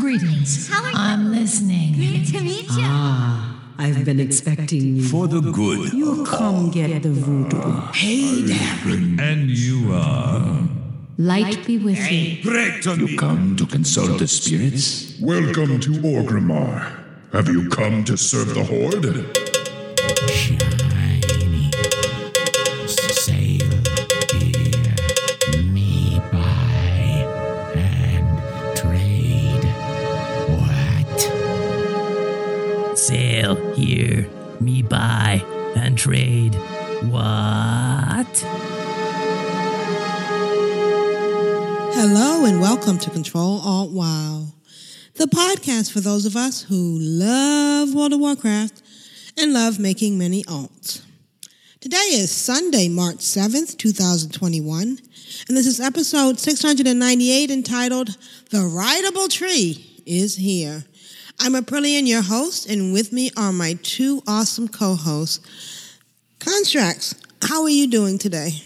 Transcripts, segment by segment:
Greetings. How are you? I'm listening. Good to meet you. Ah, I've been expecting you. For the good. You come get the voodoo. Hey there. And you are. Light be with you. Break to me. Come to consult the spirits? Welcome to Orgrimmar. Have you come to serve the Horde? Welcome to Control Alt Wow, the podcast for those of us who love World of Warcraft and love making many alts. Today is Sunday, March 7th, 2021, and this is episode 698 entitled The Rideable Tree is Here. I'm Aprillian, your host, and with me are my two awesome co-hosts. Constructs, how are you doing today?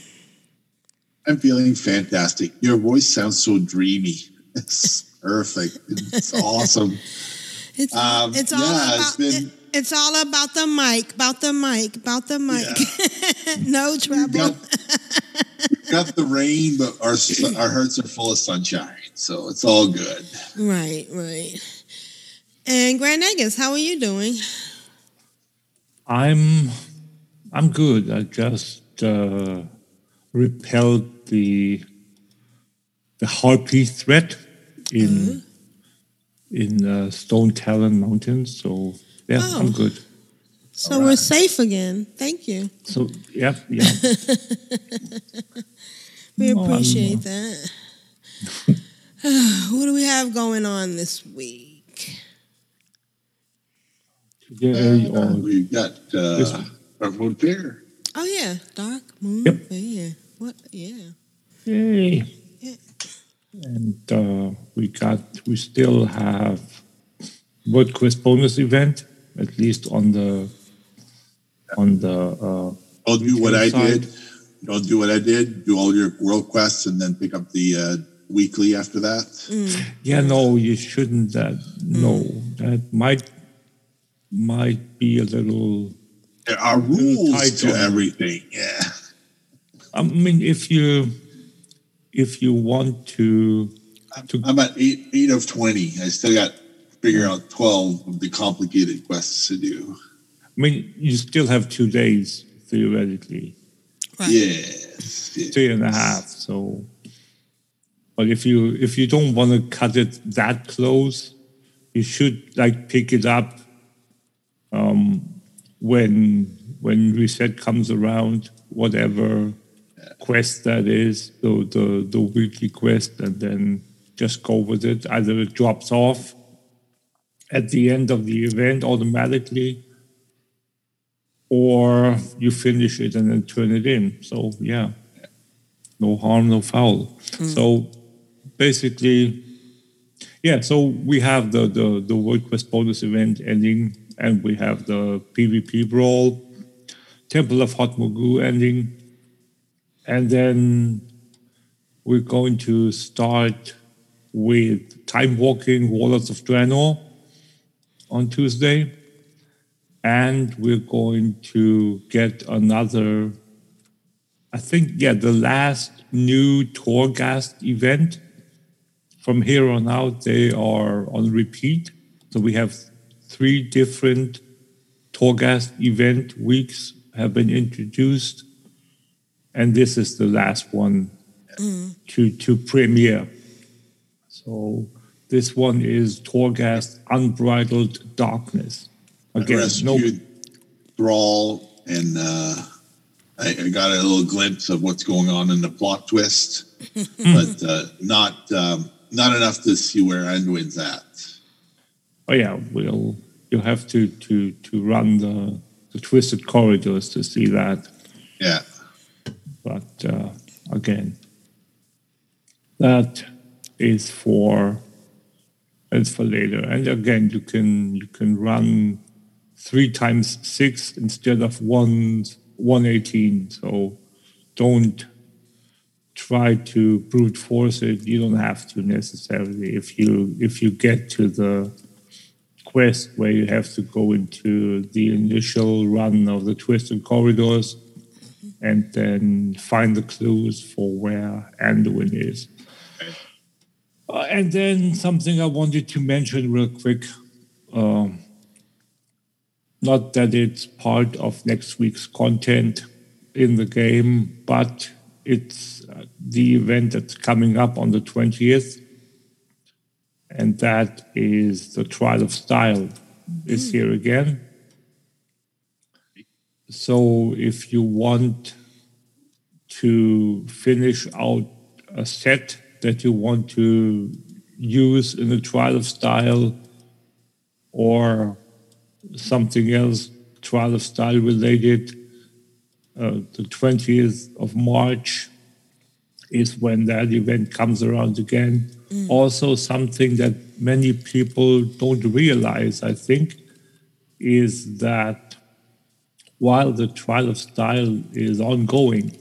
I'm feeling fantastic. Your voice sounds so dreamy. It's perfect. It's awesome. It's Um, it's all yeah, about it's been- it- it's all about the mic, about the mic, about the mic. no trouble. got- We've got the rain, but our our hearts are full of sunshine, so it's all good. right, right. And Grand Negus, how are you doing? I'm I'm good. I just uh, repelled the the harpy threat in in uh, Stone Talon Mountains. So yeah, I'm Oh. good. So we're safe again. Thank you. So yeah, yeah. We No, appreciate that. what do we have going on this week? Today Uh, we've got This uh, one. our Moon Fair. Oh yeah, Dark Moon Yep. Fair. What? Yeah. yay. Yeah. And uh, we got we still have World Quest bonus event at least on the on the uh, Don't do what I Inside. did. I'll do what I did. Do all your world quests and then pick up the uh, weekly after that. Yeah, no, you shouldn't. That no, that might might be a little. There are rules to everything. Yeah. I mean, if you if you want to to I'm at eight eight of twenty. I still got to figure out twelve of the complicated quests to do. I mean, you still have two days theoretically, Right. Yes. yes. three and a half. So, but if you if you don't want to cut it that close, you should like pick it up um, when when reset comes around, whatever quest that is, the, the the weekly quest, and then just go with it. Either it drops off at the end of the event automatically, or you finish it and then turn it in. So yeah, no harm, no foul. Hmm. So basically, yeah. So we have the the the World Quest bonus event ending, and we have the PvP brawl, Temple of Kotmogu ending, and then we're going to start with Time Walking Warlords of Draenor on Tuesday. And we're going to get another i think yeah the last new torghast event. From here on out they are on repeat. So we have three different torghast event weeks have been introduced and this is the last one to to premiere so this one is torghast unbridled darkness Again, no, rescued Thrall, and uh, I, I got a little glimpse of what's going on in the plot twist, but uh, not um, not enough to see where Anduin's at. oh yeah, we'll you'll have to to to run the the twisted corridors to see that. Yeah, But uh, again, that is for it's for later. And again, you can you can run three times six instead of one one eighteen. So don't try to brute force it. You don't have to necessarily. If you if you get to the quest where you have to go into the initial run of the twisted corridors and then find the clues for where Anduin is. Uh, and then something I wanted to mention real quick. Um, not that it's part of next week's content in the game, but it's uh, the event that's coming up on the 20th. And that is the Trial of Style is here again. So if you want to finish out a set that you want to use in a Trial of Style or something else Trial of Style related, uh, the 20th of March is when that event comes around again. Also, something that many people don't realize, I think, is that while the trial of style is ongoing,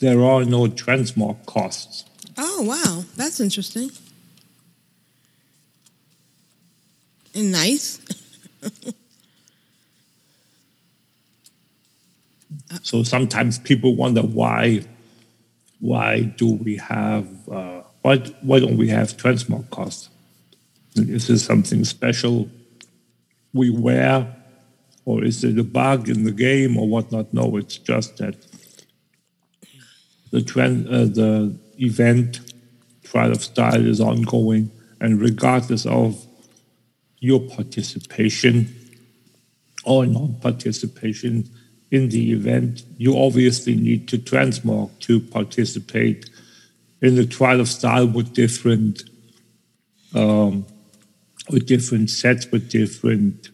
there are no transmog costs. Oh, wow. That's interesting. And nice. So sometimes people wonder why, why do we have, uh, why, why don't we have transmog costs? Is this something special we wear, or is it a bug in the game or whatnot? No, it's just that the trend, uh, the event trial of style is ongoing, and regardless of your participation or non-participation in the event, you obviously need to transmog to participate in the trial of style with different um, with different sets, with different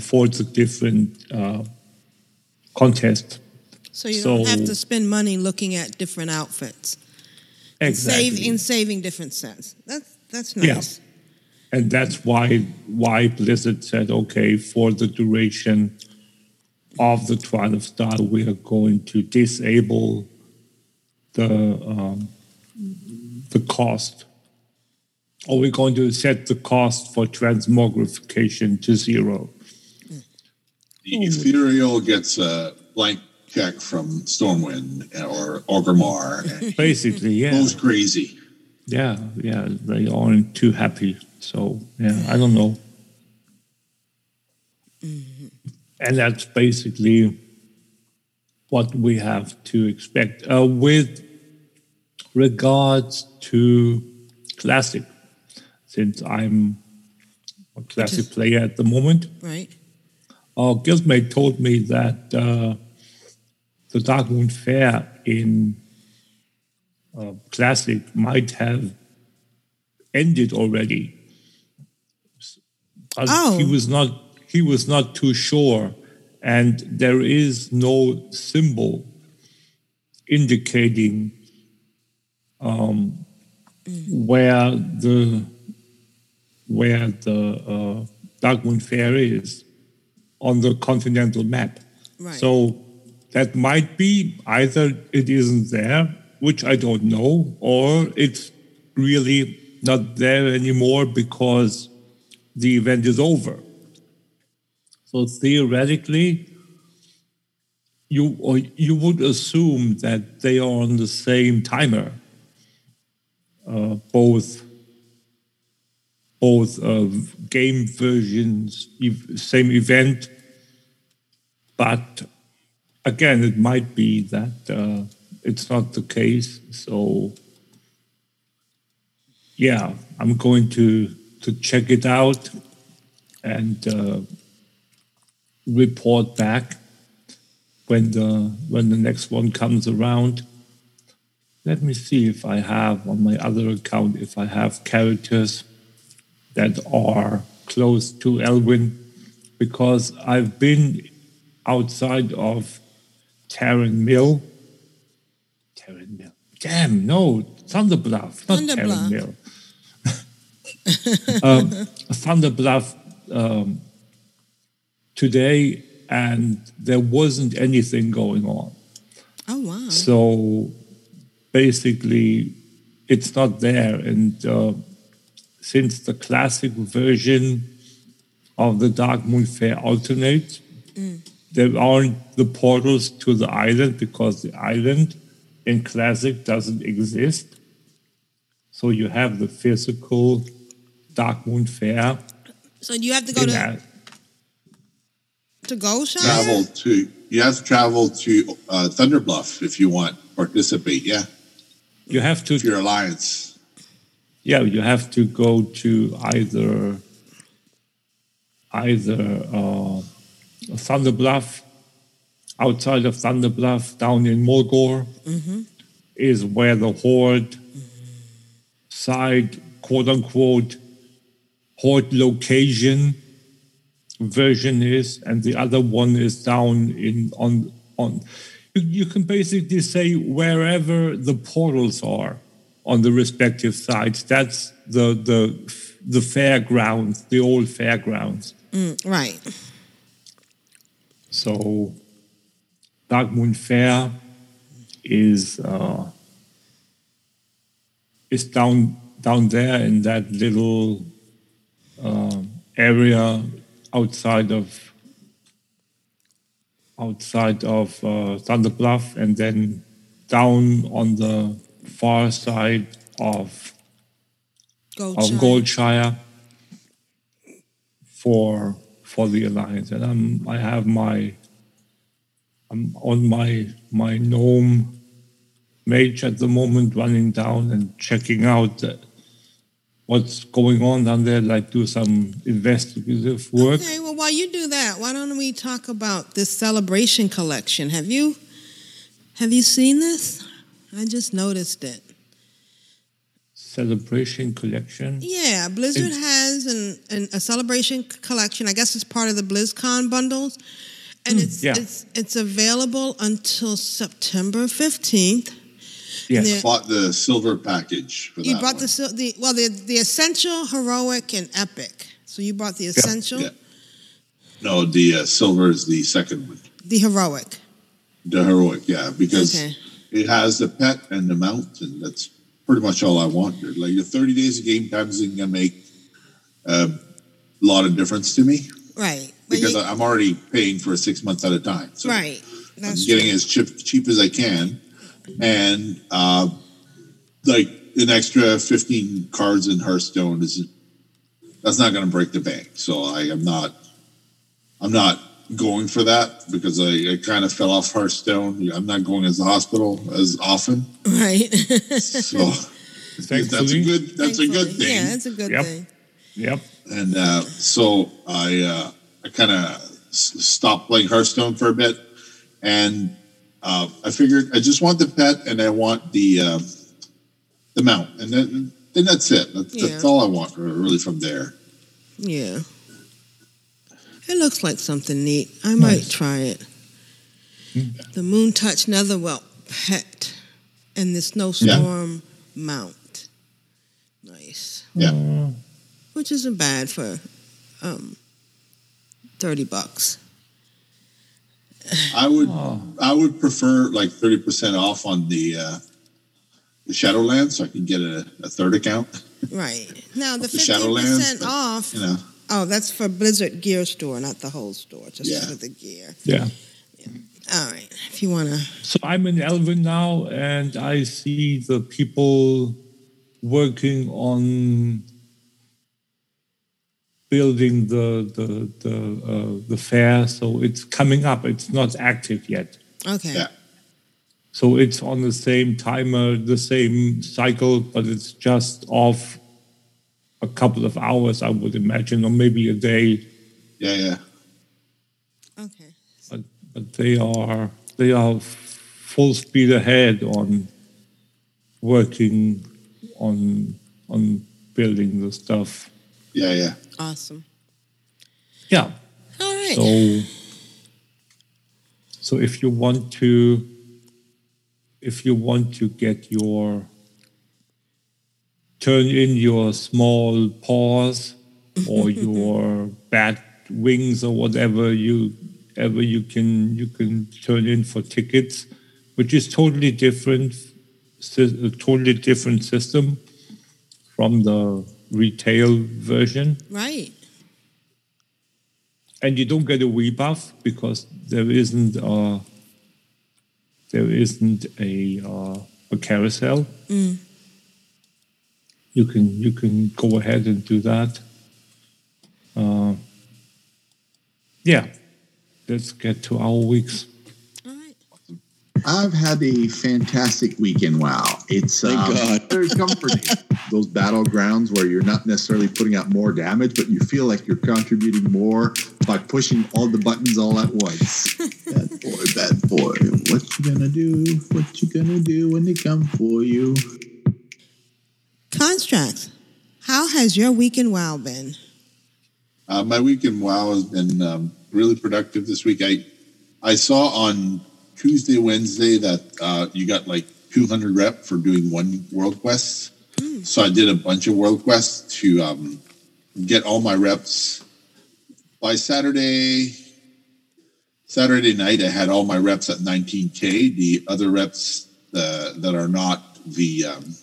for the different uh, contests. So you don't have to spend money looking at different outfits. Exactly. Save in saving different sets. That's that's Yeah. nice. and that's why why Blizzard said, okay, for the duration of the trial of style, we are going to disable the um, the cost, or we're going to set the cost for transmogrification to zero. The Ethereal gets a blank check from Stormwind or Orgrimmar. and Basically, yeah, Goes crazy. yeah, yeah, they aren't too happy. So yeah, I don't know. And that's basically what we have to expect. Uh, with regards to Classic, since I'm a Classic player at the moment, Right. uh, Gizmate told me that uh, the Darkmoon Fair in uh, Classic might have ended already. Oh. He was not. He was not too sure, and there is no symbol indicating um, where the where the uh, Darkmoon Fair is on the continental map. Right. So that might be either it isn't there, which I don't know, or it's really not there anymore because the event is over. So theoretically, you or you would assume that they are on the same timer, uh, both both uh, game versions, same event, but again, it might be that uh, it's not the case. So, yeah, I'm going to to check it out and uh, report back when the when the next one comes around. Let me see if I have on my other account if I have characters that are close to Elwynn, because I've been outside of Tarren Mill. Tarren Mill. Damn, no, Thunderbluff, not Thunderbluff. Tarren Mill. um, Thunderbluff um, today, and there wasn't anything going on. Oh wow. So basically, it's not there. And uh, since the classic version of the Dark Moon Fair alternates, there aren't the portals to the island because the island in classic doesn't exist. So you have the physical Dark Moon Fair. So you have to go in to that- to Goshen. Travel to you have to travel to uh, Thunder Bluff if you want participate. Yeah, you have to if you're Alliance. Yeah, you have to go to either either uh, Thunder Bluff, outside of Thunder Bluff, down in Mulgore, is where the Horde side, quote unquote, Horde location version is, and the other one is down in on on. You, you can basically say wherever the portals are on the respective sides. That's the the the fairgrounds, the old fairgrounds. Mm, right. So, Dark Moon Fair is uh, is down down there in that little um area outside of outside of uh, Thunder Bluff, and then down on the far side of Gold of Goldshire for for the alliance, and I'm I have my I'm on my my gnome mage at the moment, running down and checking out uh, what's going on down there, like do some investigative work. Okay, well, while you do that, why don't we talk about this celebration collection? Have you have you seen this? I just noticed it. Celebration collection. Yeah, Blizzard It's- has an, an a celebration collection. I guess it's part of the BlizzCon bundles, and it's yeah. it's it's available until September fifteenth. Yes. Yeah. Bought the silver package for You that bought one. the sil- the well the the essential, heroic, and epic. So you bought the essential, Yeah. No, the uh, silver is the second one. the heroic. The heroic, yeah, because Okay. It has the pet and the mount, and that's pretty much all I wanted. Like the 30 days of game time isn't gonna make uh, a lot of difference to me Right. But because you- I'm already paying for six months at a time. So right. I'm getting true. as cheap, cheap as I can, and uh, like an extra 15 cards in Hearthstone is that's not going to break the bank. So I am not, I'm not going for that because I, I kind of fell off Hearthstone. I'm not going as the hospital as often, right. so that's a good that's a good thing. Yeah, that's a good Yep. thing. Yep. and uh, so I uh, I kind of s- stopped playing Hearthstone for a bit, and uh, I figured I just want the pet and I want the uh, the mount, and then then that's it. That's, that's all I want really from there. Yeah. It looks like something neat. I might try it. The Moon Touch Netherwhelp pet and the Snowstorm mount. Nice. Yeah, Which isn't bad for um, 30 bucks. I would I would prefer like thirty percent off on the uh, the Shadowlands, so I can get a, a third account. Right. Now, the The 15% Shadowlands, but, off. You know, Oh, that's for Blizzard Gear Store, not the whole store, just Yeah. for the gear. Yeah. All right. If you want to. So I'm in Elwynn now, and I see the people working on building the the the uh, the fair. So it's coming up. It's not active yet. Okay. yeah. So it's on the same timer, the same cycle, but it's just off a couple of hours, I would imagine, or maybe a day. Yeah, yeah. Okay. But but they are they are full speed ahead on working on on building the stuff. Yeah, yeah. Awesome. Yeah. All right. So so if you want to if you want to get your turn in your small paws or your bat wings or whatever you ever you can you can turn in for tickets which is totally different, a totally different system from the retail version. Right. and you don't get a rebuff because there isn't a there isn't a uh, a carousel. Mm. You can you can go ahead and do that. Uh, yeah, let's get to our weeks. All right. I've had a fantastic weekend. Wow, it's Thank um, God. very comforting. Those battlegrounds where you're not necessarily putting out more damage, but you feel like you're contributing more by pushing all the buttons all at once. bad boy, bad boy, what you gonna do? What you gonna do when they come for you? Constructs. How has your week in WoW been? Uh, my weekend WoW has been um, really productive this week. I I saw on Tuesday, Wednesday that uh, you got like 200 rep for doing one world quest. So I did a bunch of world quests to um, get all my reps. By Saturday, Saturday night, I had all my reps at 19k. The other reps uh, that are not the um,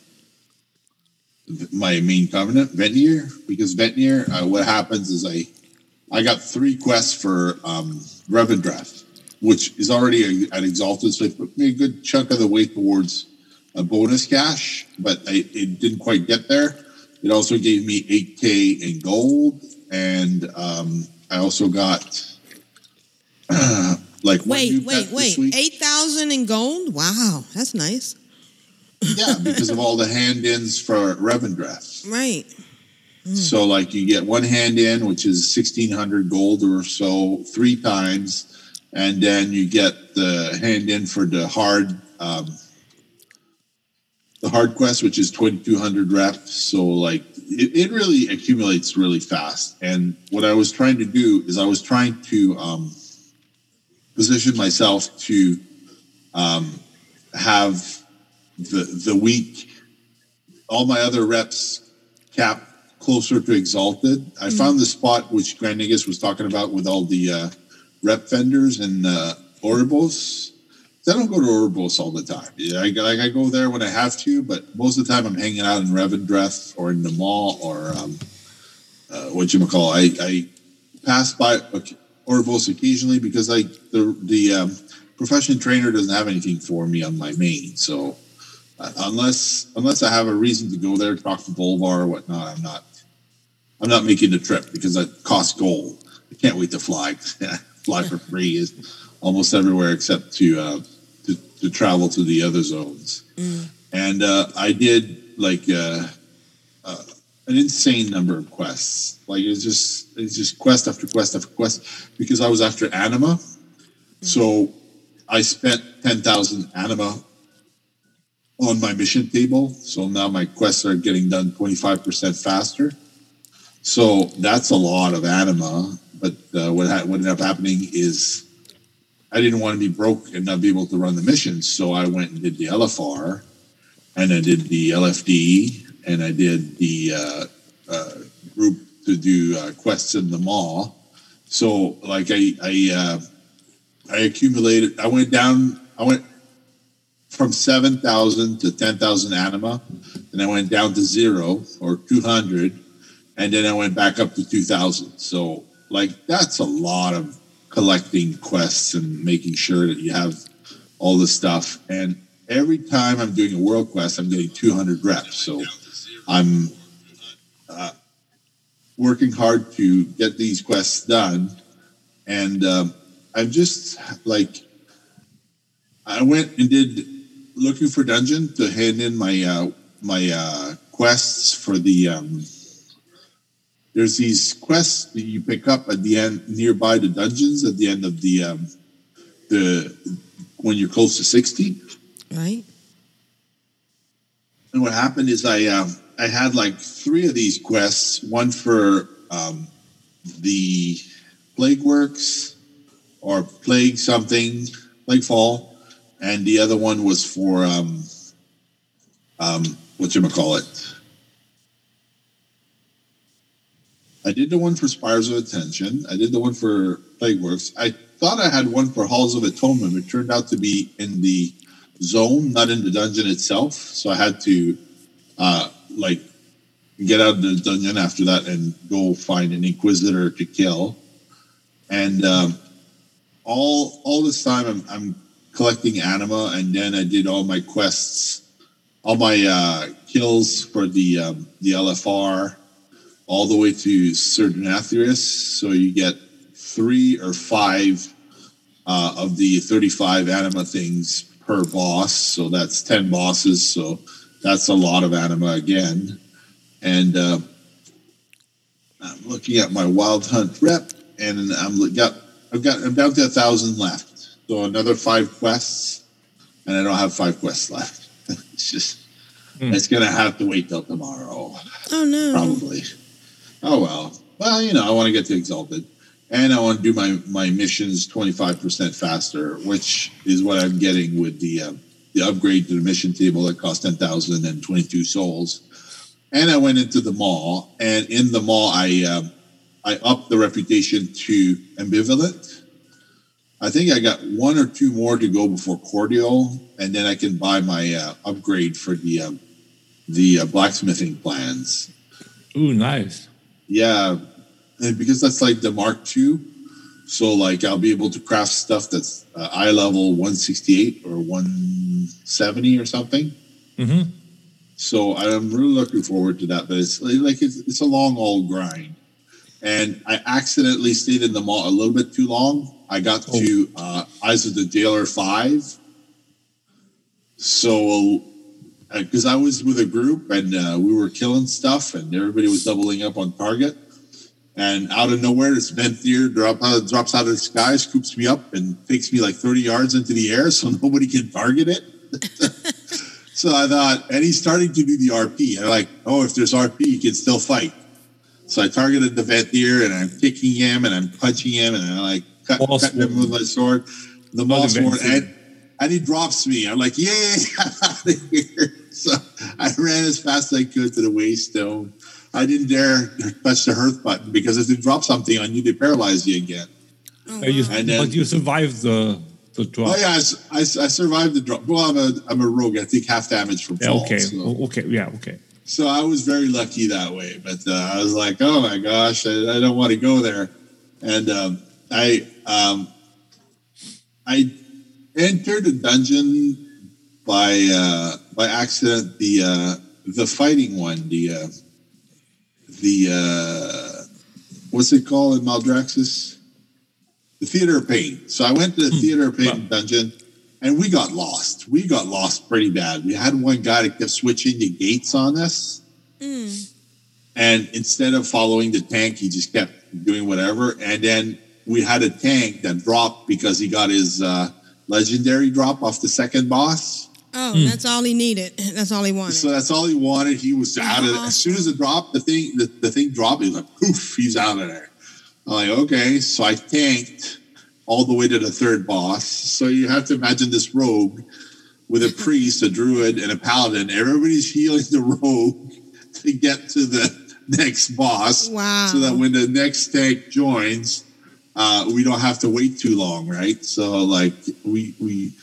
my main covenant, Venthyr, because Venthyr, uh, what happens is I I got three quests for um, Revendreth, which is already an Exalted, so it put me a good chunk of the way towards a bonus cache, but I, it didn't quite get there. It also gave me 8k in gold, and um, I also got like Wait, wait, wait. week. 8,000 in gold? Wow, that's nice. Yeah, because of all the hand-ins for Revendreth. Right. So like you get one hand in, which is sixteen hundred gold or so, three times, and then you get the hand in for the hard, um, the hard quest, which is twenty two hundred reps. So like it, it really accumulates really fast. And what I was trying to do is I was trying to um, position myself to um, have the the week all my other reps cap closer to exalted. I found the spot which Grand Negus was talking about with all the uh, rep vendors and uh, Oribos. I don't go to Oribos all the time. Yeah, I, like I go there when I have to, but most of the time I'm hanging out in Revendreth or in the Maw or um, uh, what you call. I, I pass by Oribos occasionally because like the the um, profession trainer doesn't have anything for me on my main, so unless unless I have a reason to go there, talk to Bolvar or whatnot, I'm not I'm not making the trip because that costs gold. I can't wait to fly. fly for free is almost everywhere except to uh, to, to travel to the other zones. And uh, I did like uh, uh, an insane number of quests. Like it's just it's just quest after quest after quest because I was after anima. So I spent ten thousand anima on my mission table. So now my quests are getting done 25% faster. So that's a lot of anima. But uh, what, ha- what ended up happening is I didn't want to be broke and not be able to run the missions. So I went and did the LFR and I did the LFD and I did the uh, uh, group to do uh, quests in the Maw. So like I, I, uh, I accumulated, I went down, I went from 7,000 to 10,000 anima. Then I went down to zero or 200. And then I went back up to 2,000. So, like, that's a lot of collecting quests and making sure that you have all the stuff. And every time I'm doing a world quest, I'm getting 200 reps. So, I'm uh, working hard to get these quests done. And um, I'm just like, I went and did looking for dungeon to hand in my uh, my uh, quests for the. Um, there's these quests that you pick up at the end nearby the dungeons at the end of the um, the when you're close to sixty. Right. And what happened is I um, I had like three of these quests. One for um, the plague works or plague something, plague fall, and the other one was for um, um, what you call it. I did the one for Spires of Ascension. I did the one for Plague Works. I thought I had one for Halls of Atonement. It turned out to be in the zone, not in the dungeon itself. So I had to uh, like get out of the dungeon after that and go find an inquisitor to kill. And um, all all this time, I'm, I'm collecting anima, and then I did all my quests, all my uh, kills for the um, the LFR, all the way to Sire Denathrius. So you get three or five uh, of the 35 anima things per boss. So that's 10 bosses. So that's a lot of anima again. And uh, I'm looking at my wild hunt rep, and I'm got I've got I'm down to a thousand left. So another five quests, and I don't have five quests left. it's just it's gonna have to wait till tomorrow. Oh no. Probably. Oh well. Well, you know, I want to get to Exalted. And I want to do my, my missions 25% faster, which is what I'm getting with the uh, the upgrade to the mission table that cost 10,022 souls. And I went into the Maw, and in the Maw, I uh, I upped the reputation to ambivalent. I think I got one or two more to go before cordial, and then I can buy my uh, upgrade for the um, the uh, blacksmithing plans. Ooh, nice. Yeah, and because that's like the Mark II, so like I'll be able to craft stuff that's uh, eye level 168 or 170 or something. Mm-hmm. So I'm really looking forward to that. But it's like it's, it's a long old grind, and I accidentally stayed in the Maw a little bit too long. I got to uh, Eyes of the Jailer five. So because I was with a group and uh, we were killing stuff and everybody was doubling up on target. And out of nowhere, this Venthyr drop out, drops out of the sky, scoops me up, and takes me like 30 yards into the air so nobody can target it. so I thought, and he's starting to do the RP. And I'm like, oh, if there's RP, you can still fight. So I targeted the Venthyr and I'm kicking him and I'm punching him and I'm like cut, cutting him with my sword. The moss the sword. And, and he drops me. I'm like, yay, I'm out of here. So I ran as fast as I could to the waystone. I didn't dare touch the hearth button because if they drop something on you, they paralyze you again. Uh, you, And then- but you survived the the drop. Oh yeah, I survived the drop. Well, I'm a I'm a rogue. I take half damage from Yeah, fall. okay. So, Okay. Yeah. Okay. so I was very lucky that way. But uh, I was like, oh my gosh, I, I don't want to go there. And um, I um, I entered a dungeon by uh, by accident. The uh, the fighting one. The uh, the uh, what's it called in Maldraxxus? The Theater of Pain. So I went to the Theater of Pain dungeon, and we got lost. We got lost pretty bad. We had one guy that kept switching the gates on us, and instead of following the tank, he just kept doing whatever. And then we had a tank that dropped because he got his uh, legendary drop off the second boss. Oh, Hmm. that's all he needed. That's all he wanted. So that's all he wanted. He was out of it. As soon as it dropped, the thing the, the thing dropped, he was like, poof, he's out of there. I'm like, okay. So I tanked all the way to the third boss. So you have to imagine this rogue with a priest, a druid, and a paladin. Everybody's healing the rogue to get to the next boss. Wow. So that when the next tank joins, uh, we don't have to wait too long, right? So like we we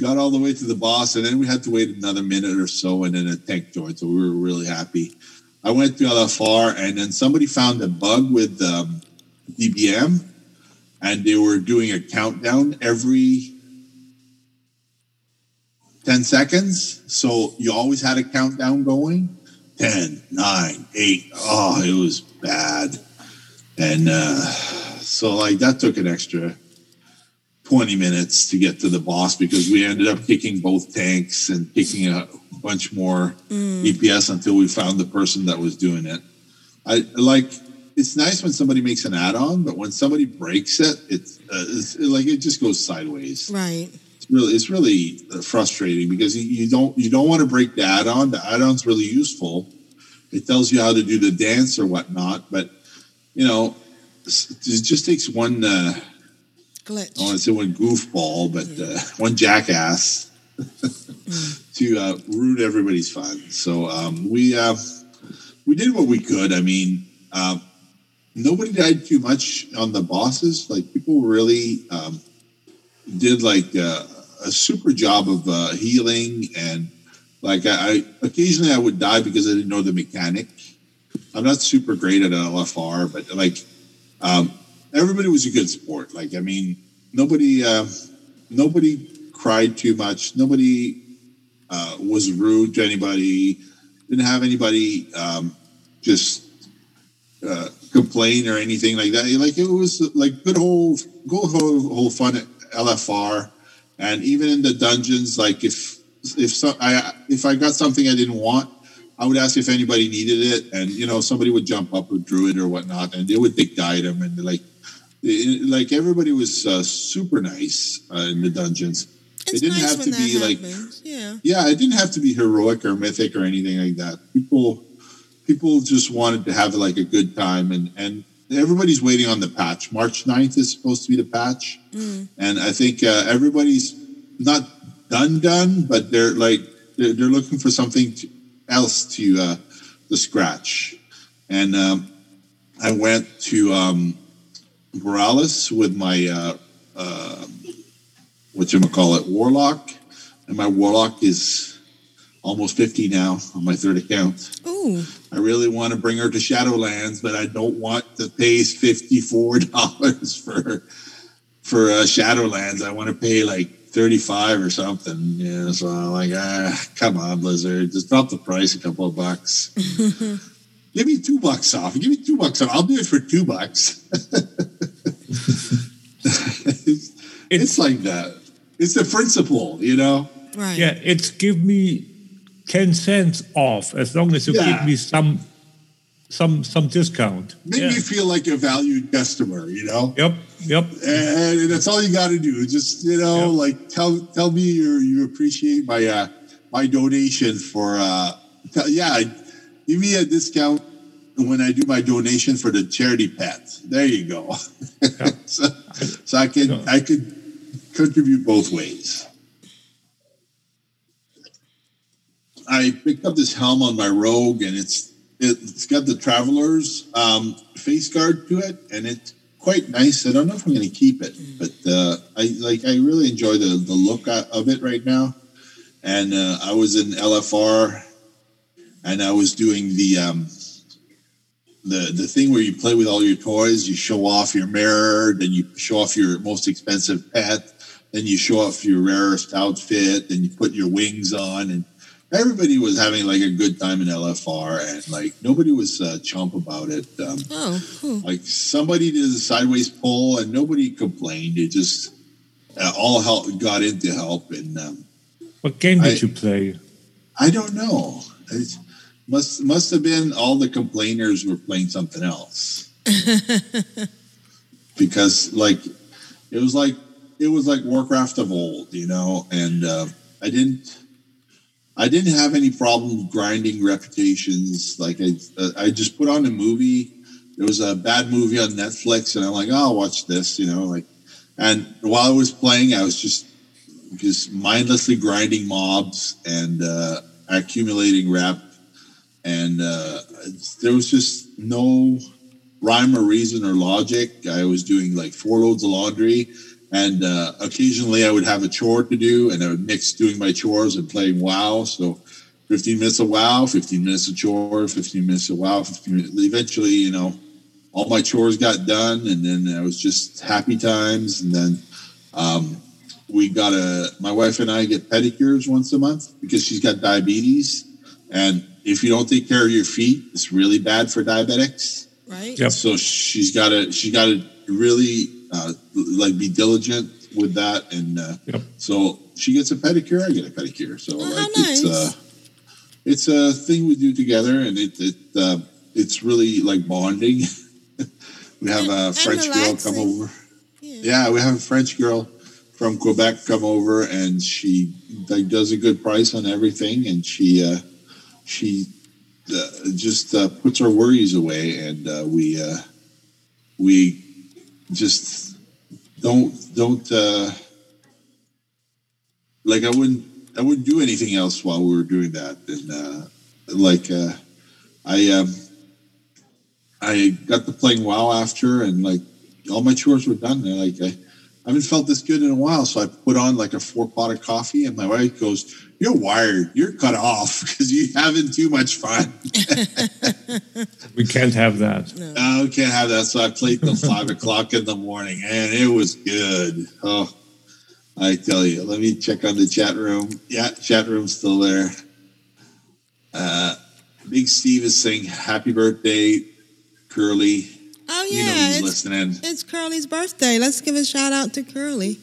got all the way to the boss, and then we had to wait another minute or so, and then a tank joined. So we were really happy. I went to LFR, and then somebody found a bug with um, DBM, and they were doing a countdown every 10 seconds. So you always had a countdown going 10, 9, 8. Oh, it was bad. And uh, so, like, that took an extra 20 minutes to get to the boss because we ended up kicking both tanks and kicking a bunch more EPS until we found the person that was doing it. I like it's nice when somebody makes an add-on, but when somebody breaks it, it's, uh, it's like it just goes sideways. right. It's really it's really uh, frustrating because you, don't you don't want to break the add-on. The add-on's really useful. It tells you how to do the dance or whatnot, but you know, it just takes one. Uh, Glitch. I want to say one goofball, but uh, one jackass to uh, ruin everybody's fun. So um, we uh, we did what we could. I mean, uh, nobody died too much on the bosses. Like people really um, did like uh, a super job of uh, healing and like I, I occasionally I would die because I didn't know the mechanic. I'm not super great at LFR, but like um, everybody was a good sport. Like I mean, nobody uh, nobody cried too much. Nobody uh, was rude to anybody. Didn't have anybody um, just uh, complain or anything like that. Like it was like good whole good whole, whole fun at LFR, and even in the dungeons, like if if so, I if I got something I didn't want, I would ask if anybody needed it, and you know somebody would jump up with druid or whatnot, and they would take the item, and like it, like everybody was uh, super nice uh, in the dungeons. It's it didn't nice have to be that like yeah. yeah, it didn't have to be heroic or mythic or anything like that. People people just wanted to have like a good time and and everybody's waiting on the patch. March 9th is supposed to be the patch. Mm. And I think uh, everybody's not done done, but they're like they're, they're looking for something to, else to uh to scratch. And um I went to um Borealis with my uh uh what you call it warlock and my warlock is almost 50 now on my third account. Ooh. I really want to bring her to Shadowlands, but I don't want to pay fifty-four dollars for for uh, Shadowlands. I want to pay like thirty-five or something. Yeah, so I'm like, ah, come on, Blizzard, just drop the price a couple of bucks. Give me two bucks off. Give me two bucks off. I'll do it for two bucks. it's, it's like that. It's the principle, you know. Right. Yeah, it's give me ten cents off as long as you Yeah. give me some some some discount. Make yeah. me feel like a valued customer, you know. Yep, yep. and that's all you got to do. Just you know, like tell tell me you you appreciate my uh, my donation for uh, tell, yeah, give me a discount when I do my donation for the charity pet. There you go. so, so I can I could contribute both ways. I picked up this helm on my rogue, and it's it's got the traveler's um, face guard to it, and it's quite nice. I don't know if I'm going to keep it, but uh, I like I really enjoy the the look of it right now. And uh, I was in LFR, and I was doing the um, the the thing where you play with all your toys. You show off your mirror, then you show off your most expensive pet, then you show off your rarest outfit, then you put your wings on, and everybody was having like a good time in LFR, and like nobody was uh, chump about it. Um, Oh, cool. like somebody did a sideways pull, and nobody complained. It just uh, all help got into help, and um, What game did I- you play? I don't know. It must must have been all the complainers were playing something else because like it was like it was like Warcraft of old, you know. And uh, I didn't I didn't have any problem grinding reputations. Like I uh, I just put on a movie. There was a bad movie on Netflix, and I'm like, oh, I'll watch this, you know. Like, and while I was playing, I was just just mindlessly grinding mobs and uh, accumulating rep, and uh, there was just no rhyme or reason or logic. I was doing like four loads of laundry, and uh, occasionally I would have a chore to do, and I would mix doing my chores and playing WoW. So. 15 minutes of WoW, 15 minutes of chore, 15 minutes of WoW, 15 minutes. Eventually, you know, all my chores got done, and then I was just happy times. And then um, we got a my wife and I get pedicures once a month because she's got diabetes, and if you don't take care of your feet, it's really bad for diabetics. Right. Yep. So she's got to she got to really uh, like be diligent with that, and uh, Yep. so she gets a pedicure, I get a pedicure. So Oh, how like it's uh, it's a thing we do together, and it it uh, it's really like bonding. we have a French girl come relaxing. over. Yeah, we have a French girl from Quebec come over, and she like does a good price on everything, and she uh, she uh, just uh, puts our worries away, and uh, we uh, we just don't don't uh, like I wouldn't I wouldn't do anything else while we were doing that, and uh, like uh, I um, I got to playing WoW after, and like all my chores were done. And like I, I haven't felt this good in a while. So I put on like a four pot of coffee, and my wife goes, "You're wired. You're cut off because you're having too much fun." We can't have that. Oh, can't have that. So I played till five o'clock in the morning, and it was good. Oh, I tell you. Let me check on the chat room. Yeah, chat room's still there. Uh, Big Steve is saying happy birthday, Curly. Oh You know yeah, he's it's, listening. it's Curly's birthday. Let's give a shout out to Curly.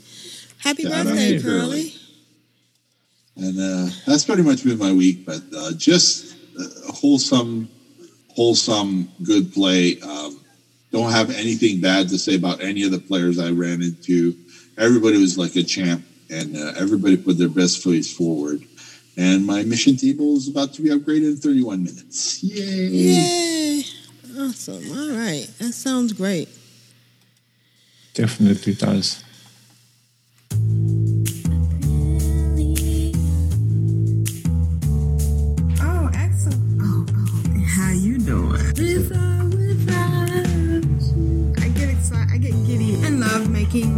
Happy Shout birthday, Curly. Curly. And uh, that's pretty much been my week, but uh, just uh, wholesome, wholesome, good play. Um, don't have anything bad to say about any of the players I ran into. Everybody was like a champ, and uh, everybody put their best face forward. And my mission table is about to be upgraded in 31 minutes. Yay! Yay! Awesome. All right, that sounds great. Definitely does.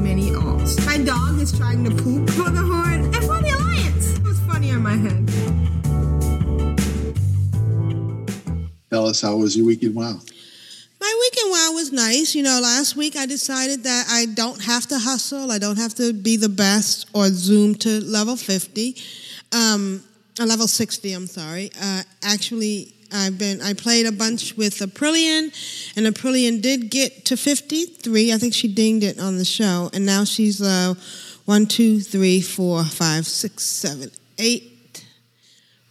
Mini alts. My dog is trying to poop for the horn and for the alliance. It was funny on my head. Tell us how was your weekend? Wow. My weekend wow was nice. You know, last week I decided that I don't have to hustle. I don't have to be the best or zoom to level 50. Um, uh, level 60, I'm sorry. Uh, actually, I've been, I played a bunch with Aprillian, and Aprillian did get to 53. I think she dinged it on the show. And now she's uh, one, two, three, four, five, six, seven, eight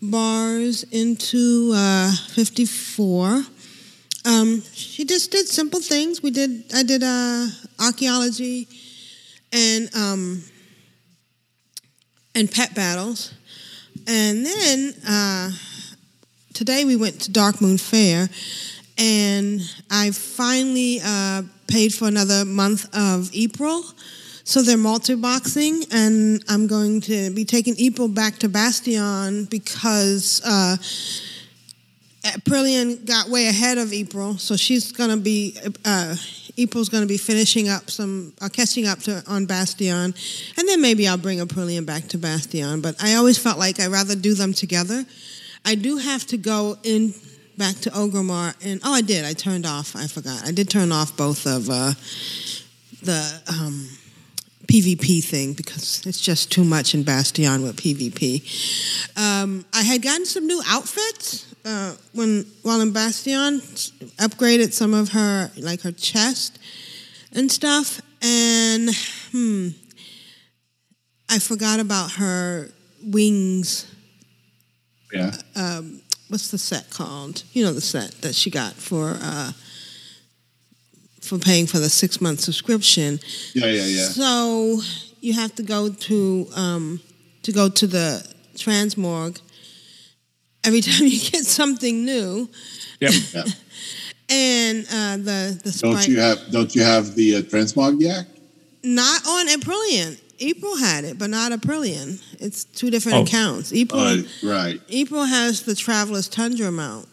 bars into uh, 54. Um, she just did simple things. We did. I did uh, archaeology and um, and pet battles, and then uh, today we went to Darkmoon Faire, and I finally uh, paid for another month of April. So they're multi-boxing, and I'm going to be taking April back to Bastion because. Uh, Aprillian got way ahead of April, so she's gonna be uh, April's gonna be finishing up some, uh, catching up to on Bastion, and then maybe I'll bring Aprillian back to Bastion. But I always felt like I'd rather do them together. I do have to go in back to Orgrimmar, and oh, I did. I turned off. I forgot. I did turn off both of uh, the. Um, PvP thing because it's just too much in Bastion with PvP. Um, I had gotten some new outfits uh, when while in Bastion, upgraded some of her like her chest and stuff, and hmm, I forgot about her wings. Yeah. Um, what's the set called? You know the set that she got for. Uh, for paying for the six month subscription. Yeah, yeah, yeah. So you have to go to um, to go to the transmorg every time you get something new. Yep. yeah. And uh, the the Don't you have Don't you have the uh, transmog yak? not on Aprillian. April had it, but not Aprillian. It's two different Oh. accounts. April Uh, right. April has the Traveler's Tundra mount.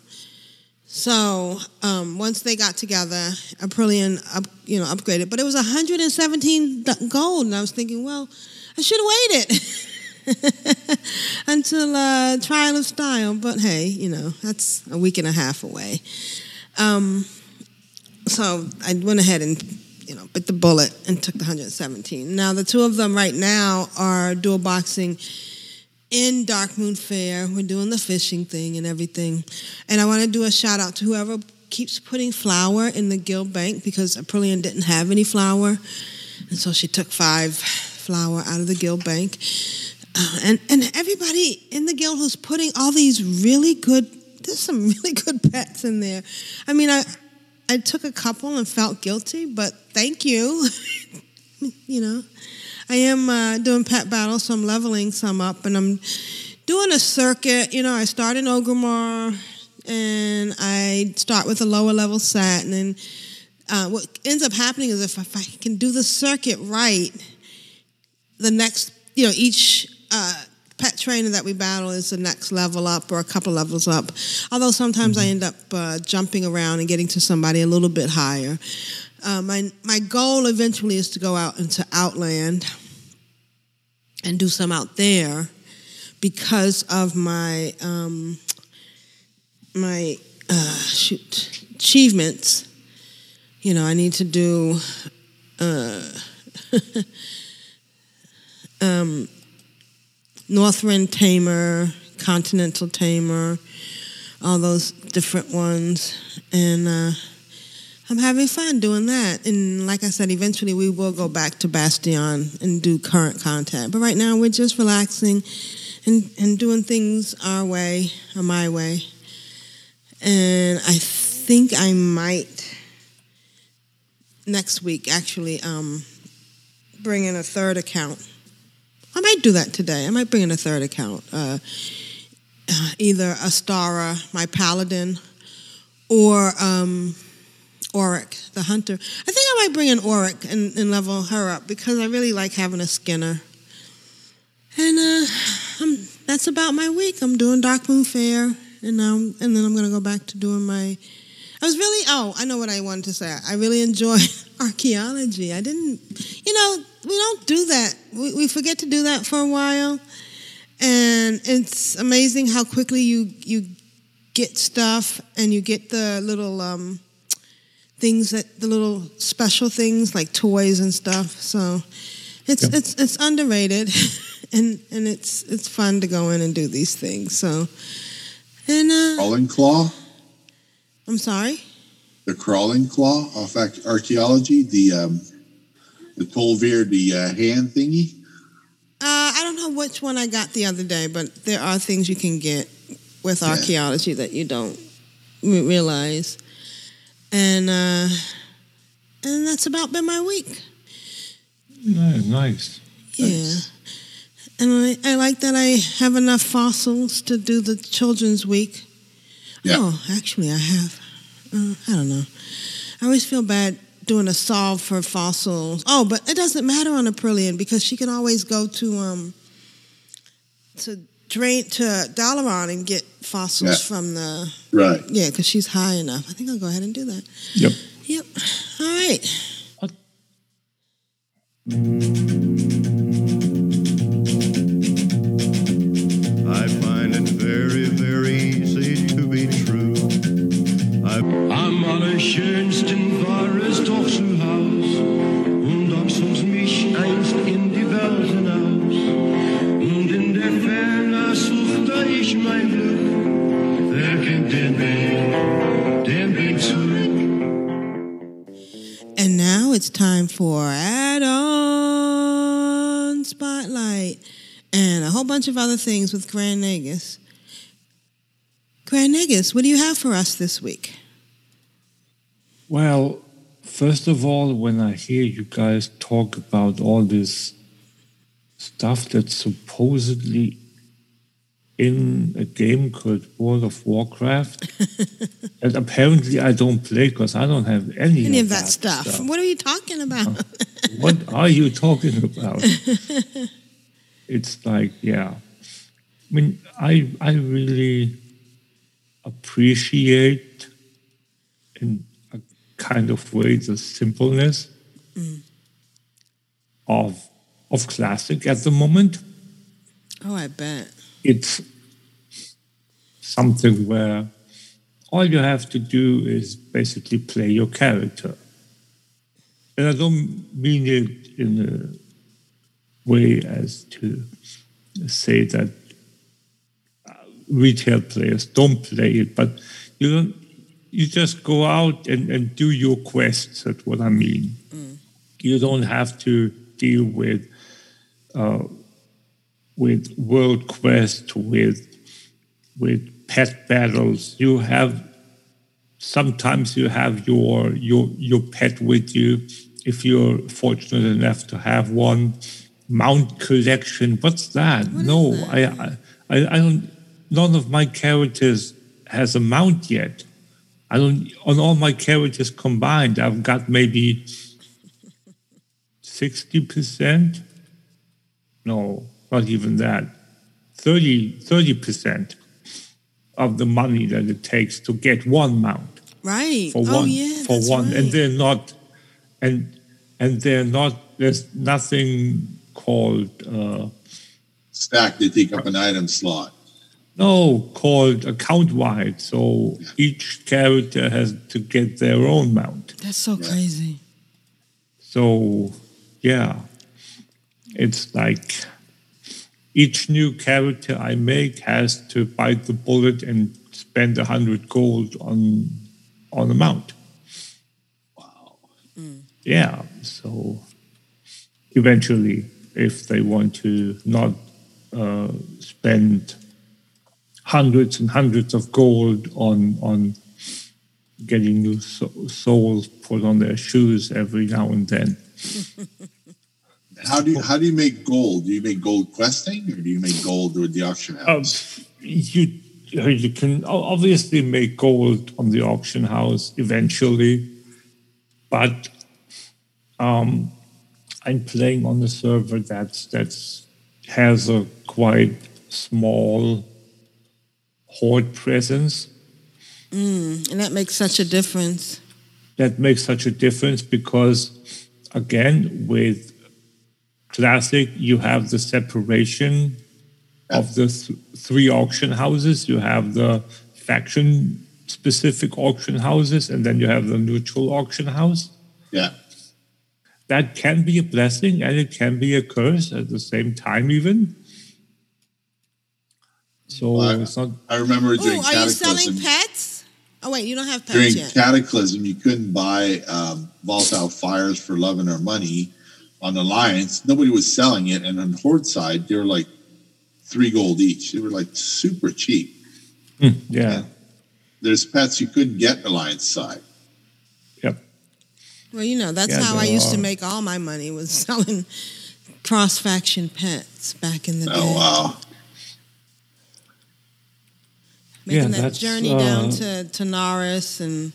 So um, once they got together, Aprillian up, you know upgraded, but it was 117 gold, and I was thinking, well, I should have waited until uh, Trial of Style. But hey, you know that's a week and a half away. Um, so I went ahead and you know bit the bullet and took the 117. Now the two of them right now are dual boxing in Darkmoon Faire. We're doing the fishing thing and everything. And I want to do a shout out to whoever keeps putting flour in the guild bank because Aprillian didn't have any flour. And so she took five flour out of the guild bank. Uh, and, and everybody in the guild who's putting all these really good, there's some really good pets in there. I mean, I, I took a couple and felt guilty, but thank you. you know. I am uh, doing pet battles, so I'm leveling some up, and I'm doing a circuit. You know, I start in Orgrimmar, and I start with a lower level set, and then uh, what ends up happening is if, if I can do the circuit right, the next, you know, each uh, pet trainer that we battle is the next level up or a couple levels up. Although sometimes I end up uh, jumping around and getting to somebody a little bit higher. Uh, my my goal eventually is to go out into Outland and do some out there because of my um, my uh, shoot achievements. You know, I need to do. Uh, um, Northrend Tamer, Continental Tamer, all those different ones. And uh, I'm having fun doing that. And like I said, eventually we will go back to Bastion and do current content. But right now we're just relaxing and, and doing things our way, or my way. And I think I might next week actually um, bring in a third account. I might do that today. I might bring in a third account. Uh, uh, either Astara, my paladin, or um, Auric, the hunter. I think I might bring in Auric and, and level her up because I really like having a Skinner. And uh, that's about my week. I'm doing Darkmoon Faire, and now and then I'm gonna go back to doing my. I was really oh I know what I wanted to say. I really enjoy archaeology. I didn't, you know, we don't do that. We, we forget to do that for a while, and it's amazing how quickly you you get stuff and you get the little um, things that the little special things like toys and stuff. So it's Yeah. it's it's underrated, and and it's it's fun to go in and do these things. So and uh, Crawling claw, I'm sorry. the crawling claw off Arch- archaeology, the um, the Tol'vir, the uh, hand thingy. Uh, I don't know which one I got the other day, but there are things you can get with archaeology that you don't re- realize, and uh, and that's about been my week. Nice. nice. Yeah, and I, I like that I have enough fossils to do the children's week. Yeah. Oh, actually, I have. Uh, I don't know. I always feel bad doing a solve for fossils. Oh, but it doesn't matter on Aprillian because she can always go to um to drain to Dalaran and get fossils Yeah. from the Right. yeah because she's high enough. I think I'll go ahead and do that. Yep. Yep. All right. I find it very, very easy to be true. I'm allerschönsten war es it's time for add-on spotlight and a whole bunch of other things with Grand Negus. Grand Negus, what do you have for us this week? Well, first of all, when I hear you guys talk about all this stuff that's supposedly in a game called World of Warcraft, and apparently I don't play because I don't have any, Any of, of that stuff. What are you talking about? What are you talking about? it's like, yeah. I mean, I I really appreciate in a kind of way the simpleness Mm. of of classic at the moment. Oh, I bet. It's something where all you have to do is basically play your character. And I don't mean it in a way as to say that uh, retail players don't play it, but you don't. You just go out and, and do your quests. That's what I mean. You don't have to deal with uh, with world quest, with with pet battles. You have sometimes you have your your your pet with you if you're fortunate enough to have one. Mount collection. What's that? no, I, I I don't. None of my characters has a mount yet. I don't. On all my characters combined, I've got maybe sixty percent. No, not even that. 30 percent of the money that it takes to get one mount Right. for oh one yeah. for that's one, right. and they're not, and and they're not. There's nothing called uh, Stack, they take up an item slot. no called account wide. So each character has to get their own mount. That's so crazy. So, yeah, it's like each new character I make has to bite the bullet and spend a hundred gold on on a mount. Wow. Yeah. So eventually, if they want to not uh, spend hundreds and hundreds of gold on on getting new so- soles put on their shoes every now and then. How do you how do you make gold? Do you make gold questing or do you make gold with the auction house? Um, you you can obviously make gold on the auction house eventually, but um, I'm playing on a server that's that's has a quite small horde presence. Mm, and that makes such a difference. that makes such a difference because again with classic you have the separation of the th- three auction houses you have the faction specific auction houses and then you have the neutral auction house Yeah. that can be a blessing and it can be a curse at the same time even so it's not I remember Oh, during are you selling pets? Oh wait, you don't have pets During yet. Cataclysm, you couldn't buy um, volatile fires for love and or money on Alliance. Nobody was selling it, and on the Horde side, they were like three gold each. They were like super cheap. yeah There's pets you couldn't get Alliance side. Yep. Well, you know, that's Yeah, how I there used to make all my money was selling cross faction pets back in the day. Oh wow! Making Yeah, that that's, journey down uh, to, to Norris and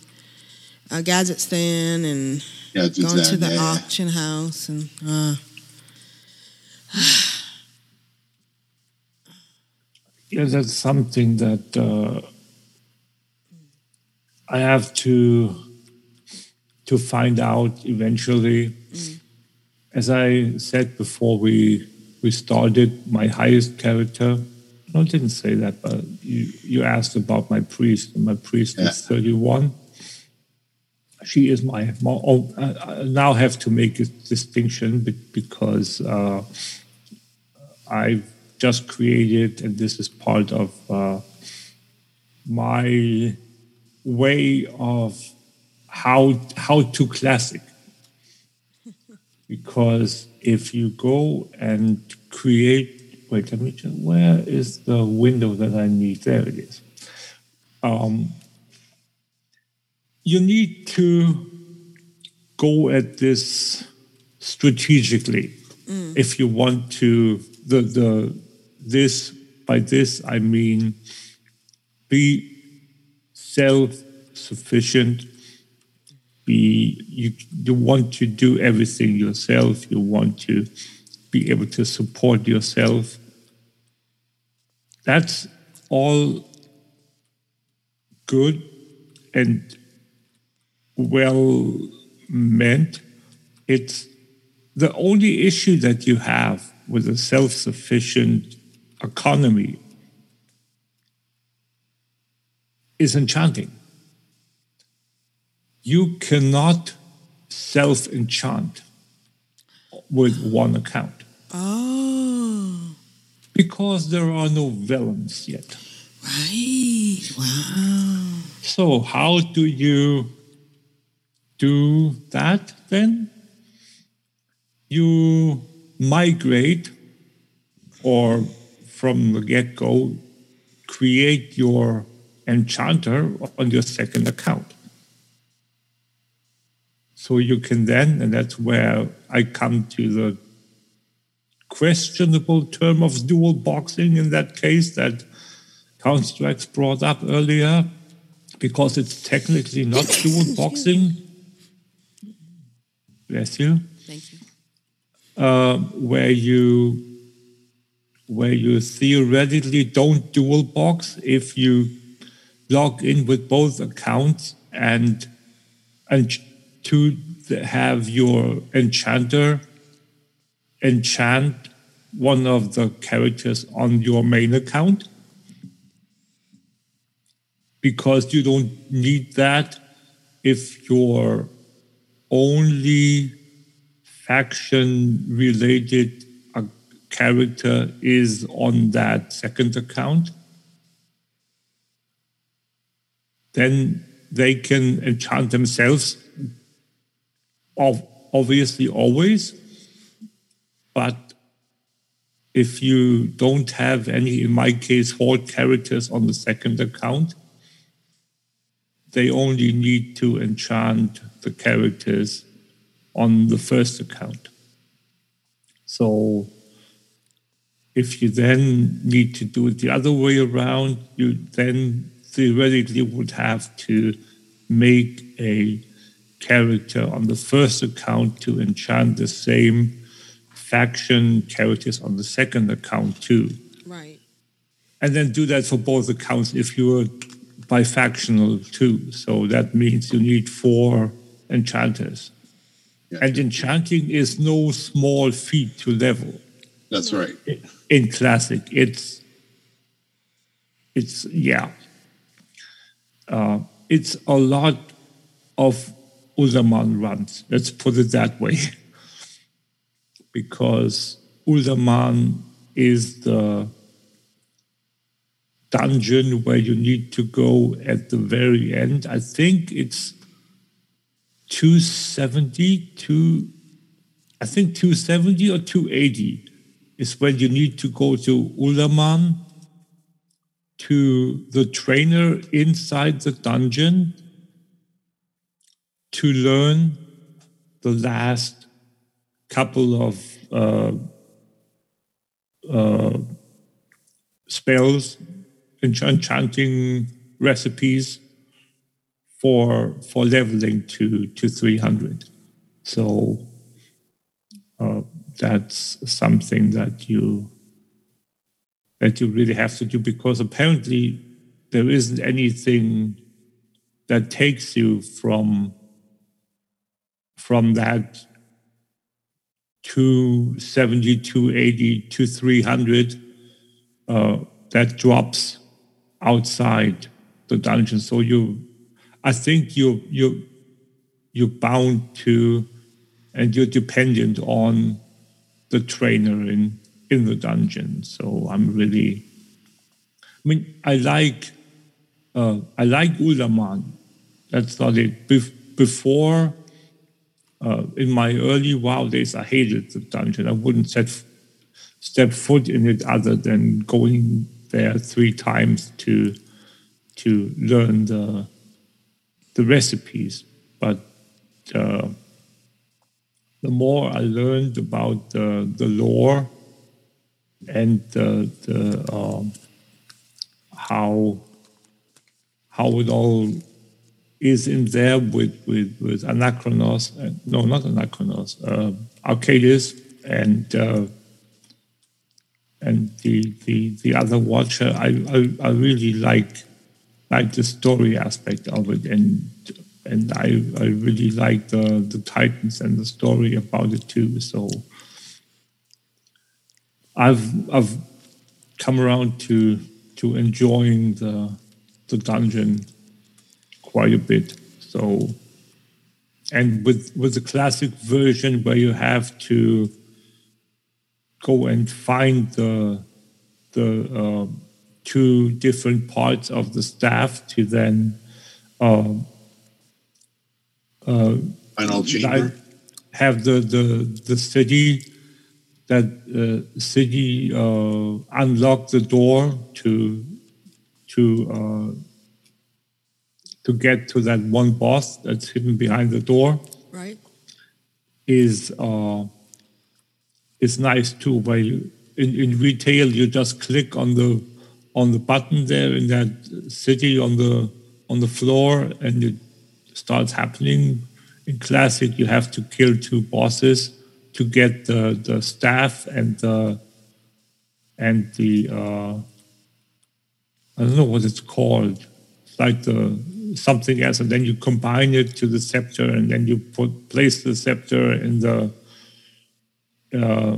uh, Gadgetzan and Gadgetzan, going to the yeah, yeah. auction house and uh, Yeah, that's something that uh, I have to to find out eventually. As I said before, we we started my highest character. No, I didn't say that, but you you asked about my priest. and My priest is thirty one. She is my. oh, I, I now have to make a distinction because uh, I've just created, and this is part of uh, my way of how how to classic. Because if you go and create, wait, let me just, where is the window that I need? There it is. Um, you need to go at this strategically. Mm. If you want to the the this by this I mean be self sufficient be you you want to do everything yourself. You want to be able to support yourself. That's all good and well meant it's the only issue that you have with a self sufficient economy is enchanting. You cannot self enchant with one account oh, because there are no vellums yet. right, wow. So, how do you do that then? You migrate or from the get go, create your enchanter on your second account. So you can then, and that's where I come to the questionable term of dual boxing in that case that Counter-Strike's brought up earlier, because it's technically not dual boxing. Bless you. Thank you. Uh, where you where you theoretically don't dual box if you log in with both accounts and and to have your enchanter enchant one of the characters on your main account because you don't need that if your only faction related character is on that second account then they can enchant themselves of obviously always. But if you don't have any in my case horde characters on the second account they only need to enchant the characters on the first account so if you then need to do it the other way around you then theoretically would have to make a character on the first account to enchant the same faction characters on the second account too. Right. And then do that for both accounts if you're bifactional too. So that means you need four enchanters. And enchanting is no small feat to level. That's right. In classic, it's it's yeah. Uh, it's a lot of Uldaman runs. Let's put it that way, because Uldaman is the dungeon where you need to go at the very end. I think it's 270 to I think 270 or 280 is when you need to go to Uldaman to the trainer inside the dungeon to learn the last couple of uh, uh, spells, and enchanting recipes for for leveling to to 300. So uh, that's something that you that you really have to do because apparently there isn't anything that takes you from from that 270 280 to 300 uh, that drops outside the dungeon so you i think you you you're bound to and you're dependent on the trainer in in the dungeon. So I'm really, I mean, I like, uh, I like Uldaman. That's not it. Bef- before, uh, in my early WoW days, I hated the dungeon. I wouldn't set step foot in it other than going there three times to to learn the the recipes. But uh, the more I learned about the, the lore and the, um, how how it all is in there with with with Anachronos, uh, no, not Anachronos, uh, and uh, and the the the other Watcher. I I, I really like like the story aspect of it, and and I I really like the the Titans and the story about it too. So I've I've come around to to enjoying the the dungeon quite a bit. So and with with the classic version where you have to go and find the the uh, two different parts of the staff to then uh, uh, Final chamber. have the the the city that uh, city uh, unlock the door to to uh, to get to that one boss that's hidden behind the door Right. is uh, is nice too. Where you, in in retail you just click on the on the button there in that city on the on the floor and it starts happening. In classic, you have to kill two bosses to get the the staff and the and the uh, I don't know what it's called. It's like the something else, and then you combine it to the scepter, and then you put place the scepter in the uh,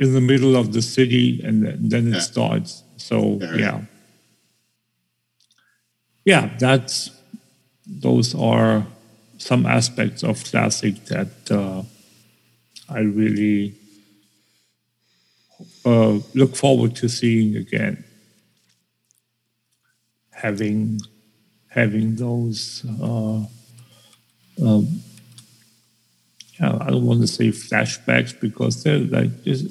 in the middle of the city, and then, it Yeah. starts. So Yeah, yeah, yeah, that's those are some aspects of classic that uh, I really uh, look forward to seeing again. Having having those, uh, um, yeah, I don't want to say flashbacks because they're like it's,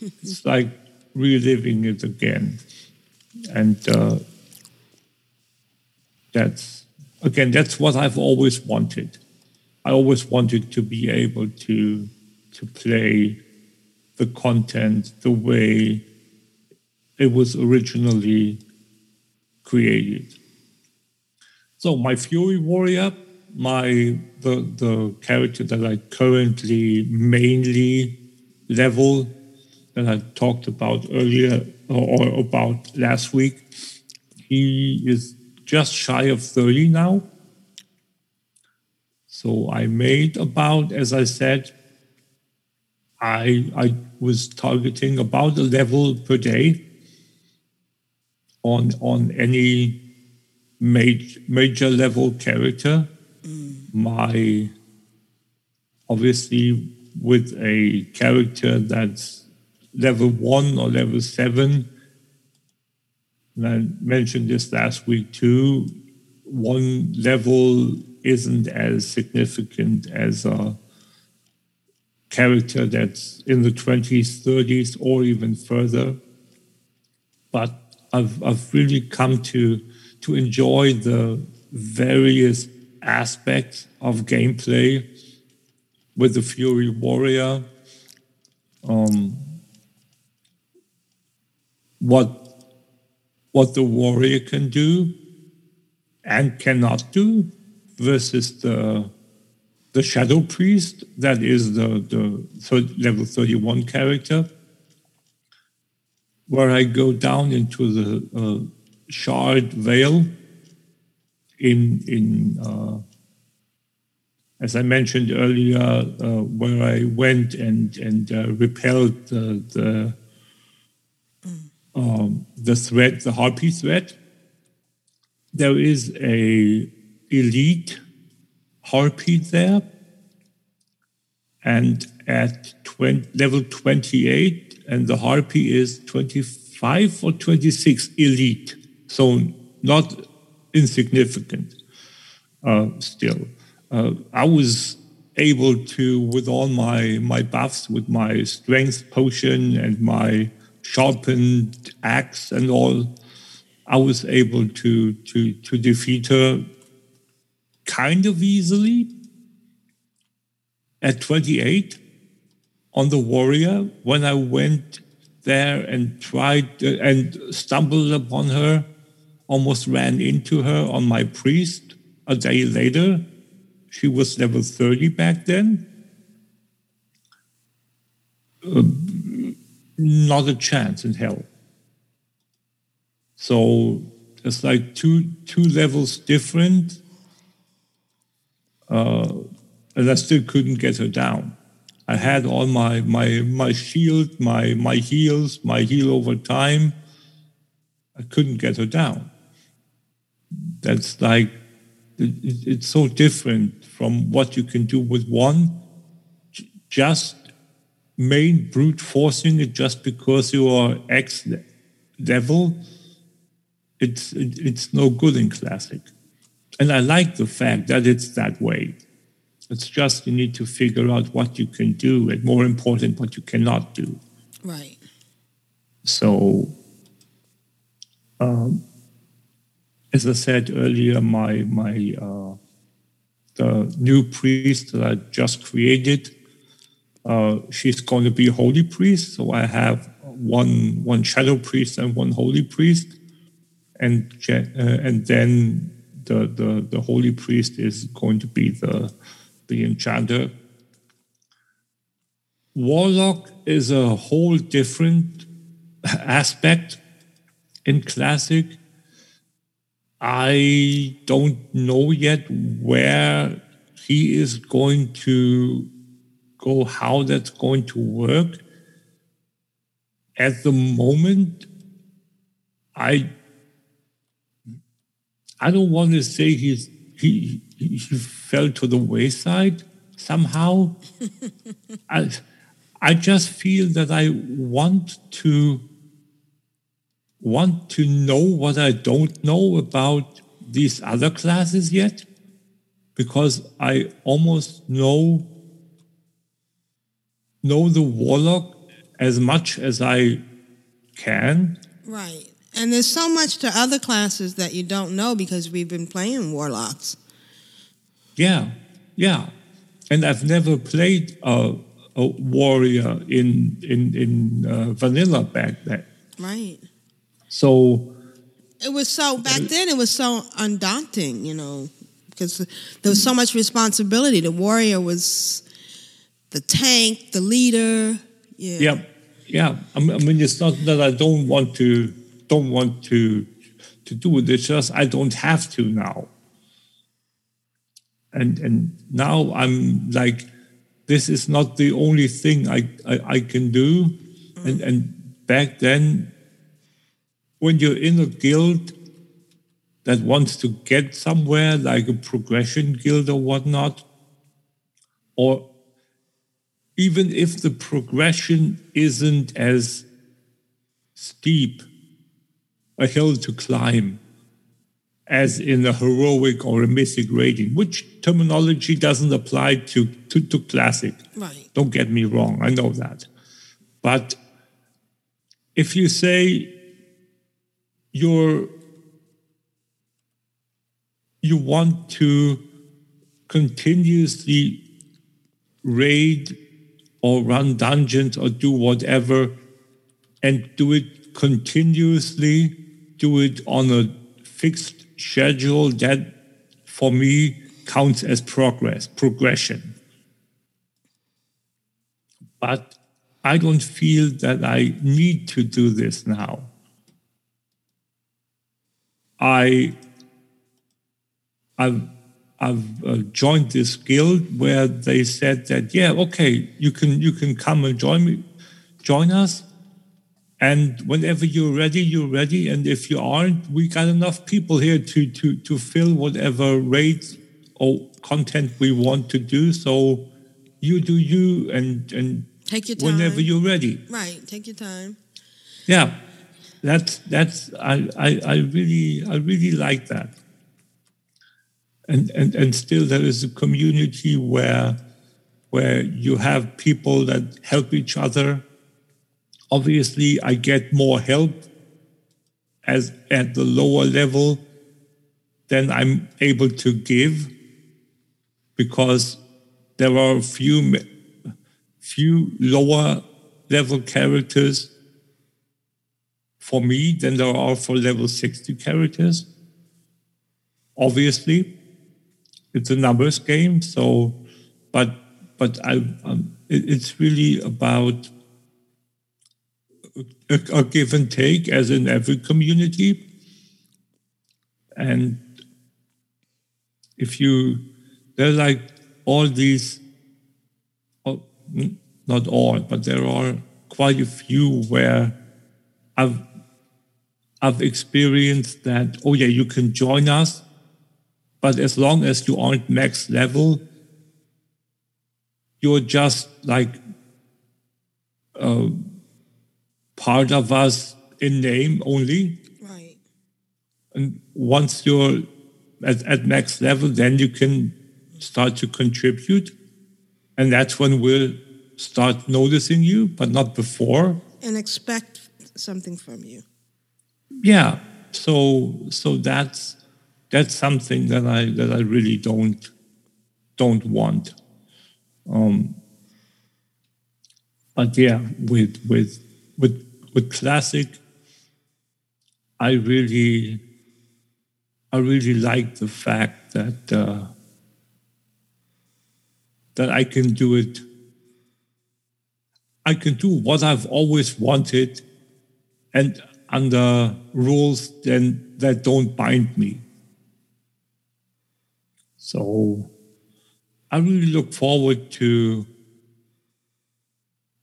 it's like reliving it again, and uh, that's again that's what I've always wanted. I always wanted to be able to to play the content the way it was originally created. So my Fury Warrior, my the the character that I currently mainly level that I talked about earlier or, about last week, he is just shy of 30 now. So I made about, as I said, I I was targeting about a level per day on on any major major level character. Mm. My obviously with a character that's level one or level seven. And I mentioned this last week too. One level isn't as significant as a character that's in the 20s, 30s, or even further. But I've, I've really come to, to enjoy the various aspects of gameplay with the Fury Warrior. Um, what what the warrior can do and cannot do versus the the shadow priest that is the the third, level 31 character where i go down into the uh, Charred Vale in in uh, as i mentioned earlier uh, where i went and and uh, repelled the, the um, the threat, the harpy threat, there is a elite harpy there, and at 20, level 28, and the harpy is 25 or 26 elite, so not insignificant uh, still. Uh, I was able to, with all my my buffs, with my strength potion and my sharpened axe and all, I was able to to to defeat her kind of easily at 28 on the warrior when I went there and tried and stumbled upon her, almost ran into her on my priest a day later. She was level 30 back then. Uh, not a chance in hell. So it's like two two levels different, uh, and I still couldn't get her down. I had all my my my shield, my my heals, my heal over time. I couldn't get her down. That's like it, it- it's so different from what you can do with one. J- Just main brute forcing it just because you are X level, it's it, it's no good in classic. And I like the fact that it's that way. It's just you need to figure out what you can do, and more important, what you cannot do. Right. So, um, as I said earlier, my my uh, the new priest that I just created, uh, she's going to be holy priest. So I have one one shadow priest and one holy priest, and uh, and then the, the the holy priest is going to be the the enchanter. Warlock is a whole different aspect in Classic. I don't know yet where he is going to go, how that's going to work. At the moment, I I don't want to say he's he he, fell to the wayside somehow. I I just feel that I want to want to know what I don't know about these other classes yet, because I almost know know the warlock as much as I can. Right. And there's so much to other classes that you don't know because we've been playing warlocks. Yeah, yeah. And I've never played a, a warrior in in in uh, vanilla back then. Right. So It was so back then. It was so undaunting, you know, because there was so much responsibility. The warrior was the tank, the leader. Yeah. yeah, yeah. I mean, it's not that I don't want to don't want to to do it. It's just I don't have to now. And and now I'm like, this is not the only thing I I, I can do. Mm-hmm. And and back then, when you're in a guild that wants to get somewhere, like a progression guild or whatnot, or even if the progression isn't as steep a hill to climb as in a heroic or a mythic rating, which terminology doesn't apply to, to, to classic. Right. Don't get me wrong, I know that. But if you say you're you want to continuously raid or run dungeons or do whatever and do it continuously, do it on a fixed schedule, that for me counts as progress, progression. But I don't feel that I need to do this now. I I've I've uh, joined this guild where they said that yeah okay you can you can come and join me join us and whenever you're ready you're ready and if you aren't we got enough people here to to to fill whatever rates or content we want to do so you do you and and Take your time. whenever you're ready Right. Take your time. yeah that's that's I, I i really i really like that and and and still there is a community where where you have people that help each other obviously i get more help as at the lower level than i'm able to give because there are a few few lower level characters for me than there are for level 60 characters. Obviously, it's a numbers game, so but but I um, it, it's really about a, a give and take, as in every community. And if you, there are like all these, oh, not all, but there are quite a few where I've I've experienced that, oh yeah, you can join us, but as long as you aren't max level, you're just like uh, part of us in name only. Right. And once you're at, at max level, then you can start to contribute. And that's when we'll start noticing you, but not before. And expect something from you. yeah so so that's that's something that i that i really don't don't want um but yeah with with with with classic i really i really like the fact that uh that i can do it I can do what I've always wanted and under rules then that don't bind me. So I really look forward to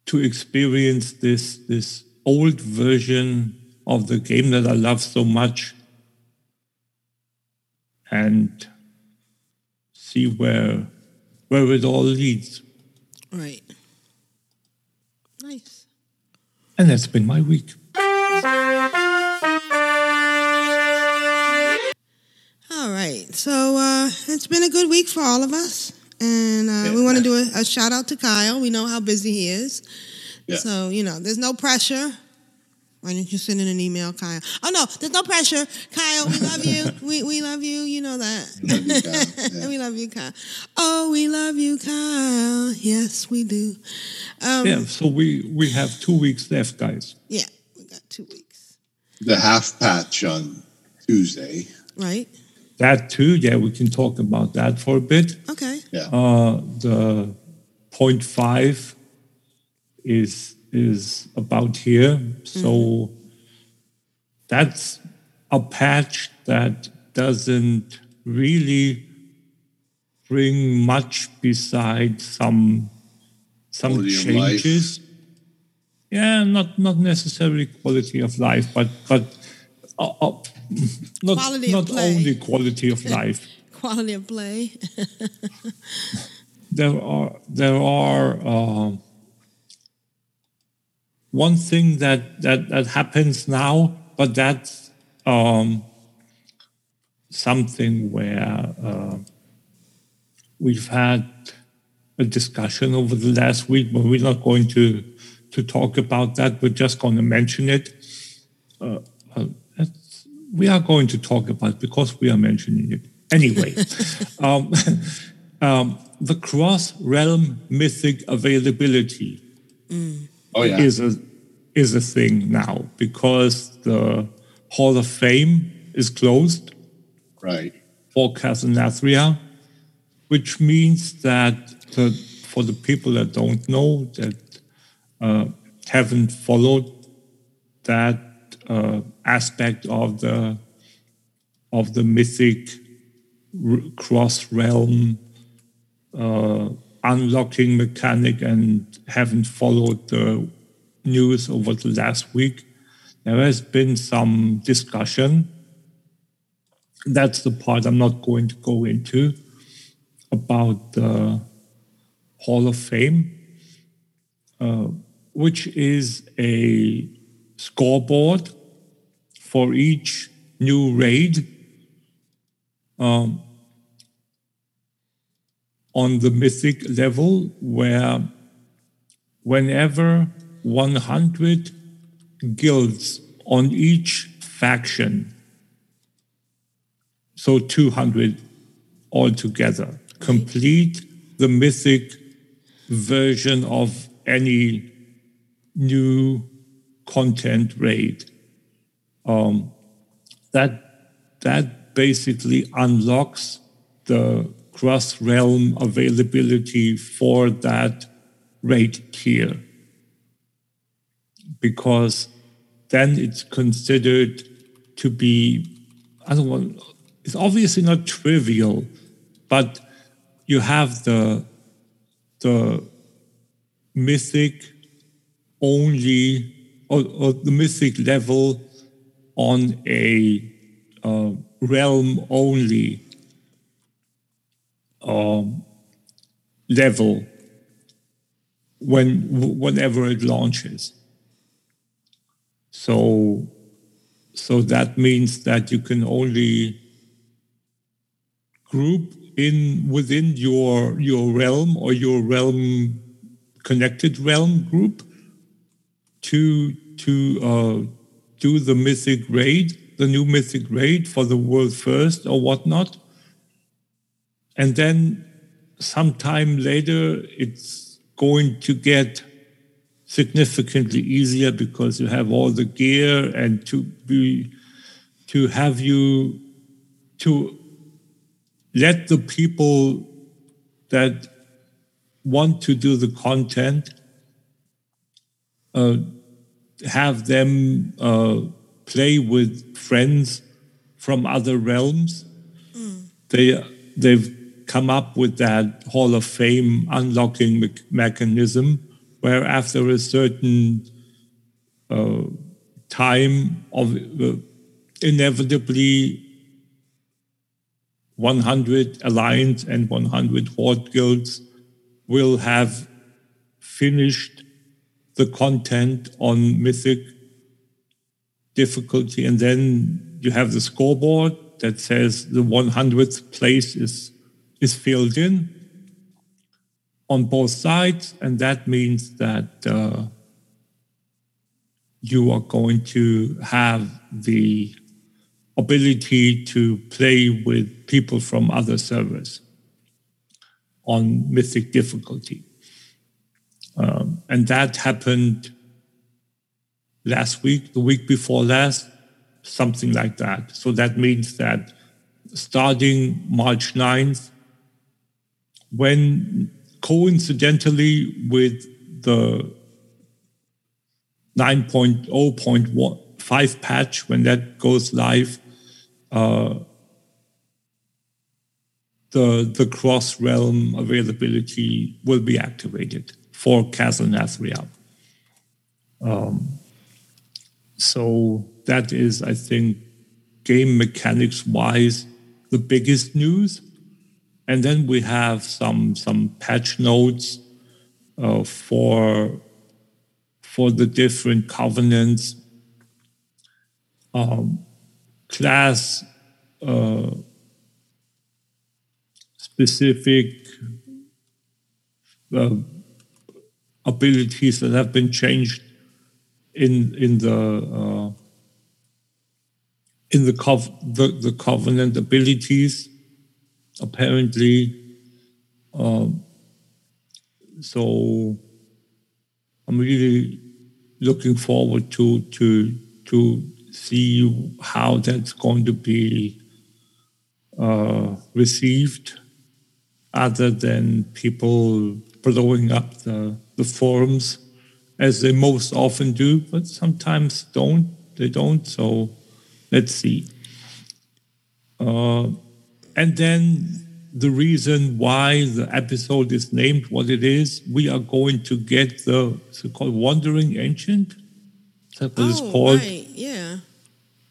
to experience this this old version of the game that I love so much and see where where it all leads. Right. Nice. And that's been my week. So uh, it's been a good week for all of us. And uh, we want to do a, a shout out to Kyle. We know how busy he is. Yeah. So, you know, there's no pressure. Why don't you send in an email, Kyle? Oh, no, there's no pressure. Kyle, we love you. we, we love you. You know that. we love you, Kyle. Oh, we love you, Kyle. Yes, we do. Um, yeah, so we we have two weeks left, guys. yeah, we got two weeks, The half patch on Tuesday. right? That too, yeah, we can talk about that for a bit. Okay. Yeah. Uh, the point five is is about here, so that's a patch that doesn't really bring much besides some some Quality of life. changes. Yeah, not not necessarily quality of life, but but uh, uh, not Quality not only quality of life. Quality of play. there are there are uh, one thing that that that happens now, but that's um, something where uh, we've had a discussion over the last week, but we're not going to to talk about that. We're just going to mention it. Uh, we are going to talk about because we are mentioning it anyway. um, um, the cross realm mythic availability Oh yeah. is a is a thing now because the Hall of Fame is closed right. for Castle Nathria, which means that the, for the people that don't know that uh, haven't followed that uh, aspect of the of the mythic cross realm uh, unlocking mechanic and haven't followed the news over the last week, there has been some discussion. That's the part I'm not going to go into about the Hall of Fame, uh, which is a scoreboard for each new raid. Um, on the mythic level where whenever 100 guilds on each faction, so 200 altogether, complete the mythic version of any new content rate. Um, that that basically unlocks the cross realm availability for that rate tier because then it's considered to be I don't want it's obviously not trivial but you have the the mythic only or, or the mythic level on a uh, realm only um, level when whenever it launches. So, so that means that you can only group in within your your realm or your realm connected realm group to to uh, do the mythic raid, the new mythic raid for the world first or whatnot. And then sometime later, it's going to get significantly easier because you have all the gear and to be to have you to let the people that want to do the content uh, have them uh, play with friends from other realms. They they've come up with that Hall of Fame unlocking me- mechanism, where after a certain uh, time of uh, inevitably 100 alliance and 100 horde guilds will have finished the content on mythic difficulty and then you have the scoreboard that says the 100th place is is filled in on both sides and that means that uh, you are going to have the ability to play with people from other servers on mythic difficulty. Um, and that happened last week, the week before last, something like that. So that means that starting March 9th, when coincidentally with the 9.0.5 patch, when that goes live, uh, the, the cross realm availability will be activated for Castle Nathria. Um, so that is, I think, game mechanics wise, the biggest news. And then we have some some patch notes uh, for for the different covenants, um, class uh, specific uh, abilities that have been changed in in the uh, in the, cov- the the covenant abilities apparently um, so I'm really looking forward to to to see how that's going to be uh, received other than people blowing up the, the forums as they most often do, but sometimes don't. They don't. So let's see. Uh, and then the reason why the episode is named what it is, we are going to get the so-called Wandering Ancient. That what it's Oh, called? right, yeah.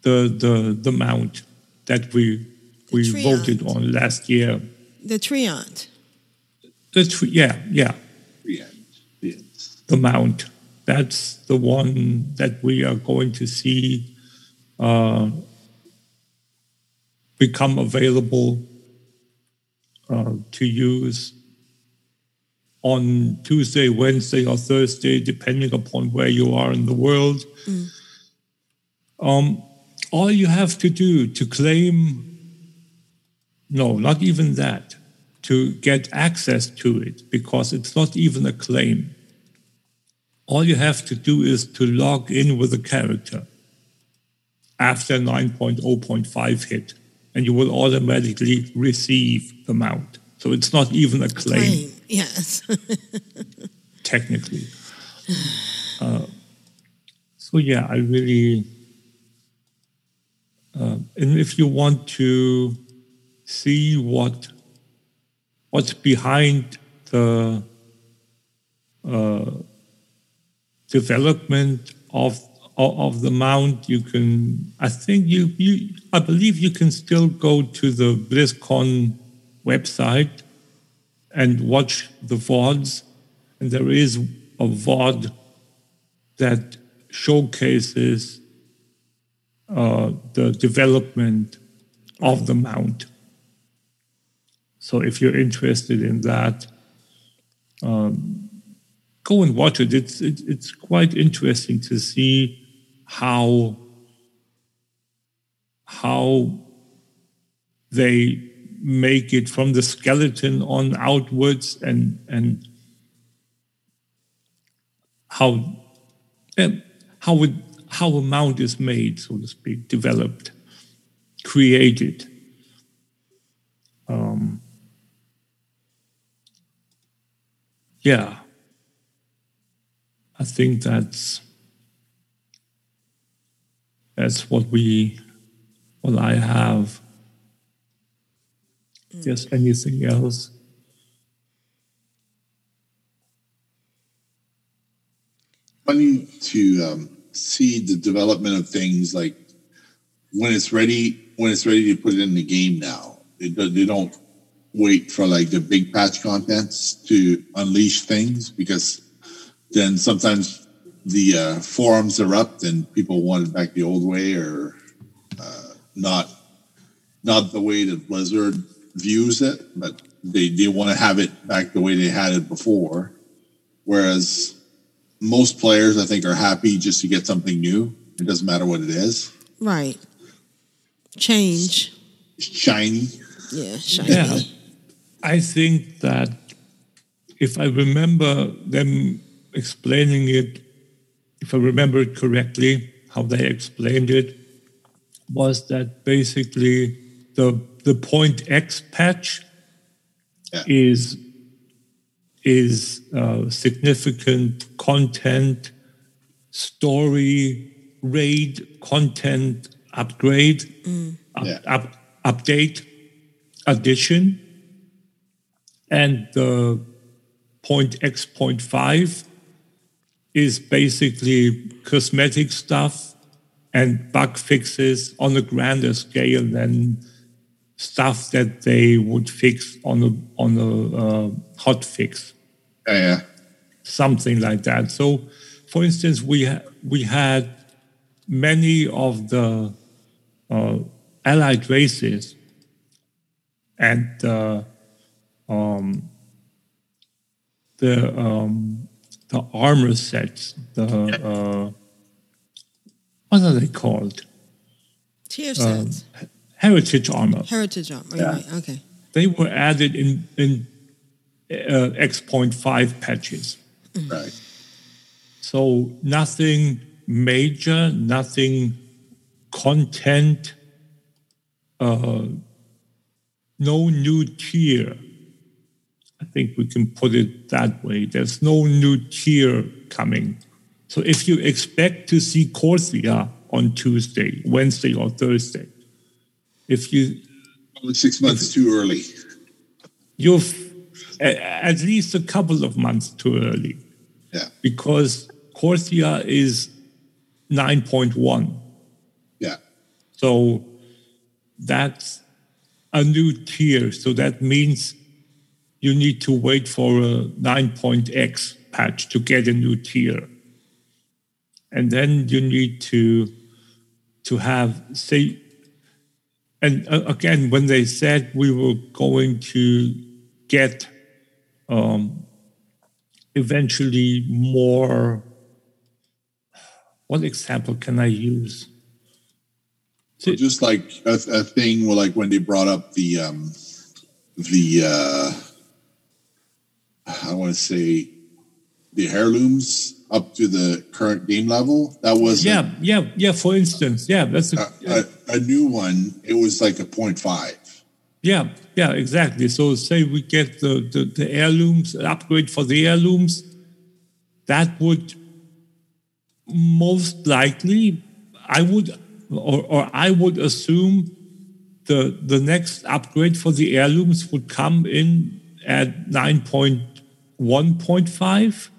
The the the mount that we we voted on last year. The Treant. The tr- yeah yeah the mount. That's the one that we are going to see uh, become available uh, to use on Tuesday, Wednesday, or Thursday, depending upon where you are in the world. Um, all you have to do to claim, no, not even that, to get access to it, because it's not even a claim. All you have to do is to log in with a character after 9.0.5 hit, and you will automatically receive the mount. So it's not even a claim, Claim. Yes. technically. Uh, so yeah, I really, uh, and if you want to see what what's behind the uh, development of of the mount, you can. I think you you. I believe you can still go to the BlizzCon website and watch the VODs. And there is a VOD that showcases uh, the development of the mount. So if you're interested in that, um, go and watch it. It's, it's it's quite interesting to see how how they make it from the skeleton on outwards and and how and how it, how a mount is made, so to speak, developed, created. Um, yeah, I I think that's that's what we what I have. Yes, anything else? funny to um, see the development of things like when it's ready when it's ready to put it in the game now they, do- they don't wait for like the big patch contents to unleash things because then sometimes the uh, forums erupt and people want it back the old way or uh, not not the way that blizzard views it but they, they want to have it back the way they had it before whereas most players I think are happy just to get something new. It doesn't matter what it is. Right. Change. Shiny. Yeah, shiny. Yeah. I think that if I remember them explaining it, if I remember it correctly, how they explained it was that basically the the point X patch is is uh, significant content, story, raid content upgrade, up, up- update, addition, and the point X point five is basically cosmetic stuff and bug fixes on a grander scale than stuff that they would fix on a on a uh, hot fix. Yeah, something like that. So, for instance, we ha- we had many of the uh, allied races and uh, um, the um, the armor sets. The uh, what are they called? Tier Um, sets. heritage armor. Heritage armor. Yeah. Right. Okay. They were added in in uh, X.5 patches. Right. So nothing major, nothing content, uh, no new tier. I think we can put it that way. There's no new tier coming. So if you expect to see Korthia on Tuesday, Wednesday, or Thursday, if you six months too early, you've a- at least a couple of months too early. Yeah. Because Korthia is 9.1. Yeah. So that's a new tier. So that means you need to wait for a 9.x patch to get a new tier. And then you need to to have say and uh, again when they said we were going to get um, eventually more what example can I use? Just like a, a thing where, like, when they brought up the um, the uh, I want to say the heirlooms up to the current game level. That was yeah, yeah, yeah. For instance, yeah, that's a, a, a, a new one. It was like a 0.5. yeah, yeah, exactly. So say we get the, the the heirlooms an upgrade for the heirlooms, that would most likely, I would, or, or I would assume, the the next upgrade for the heirlooms would come in at nine point one point five.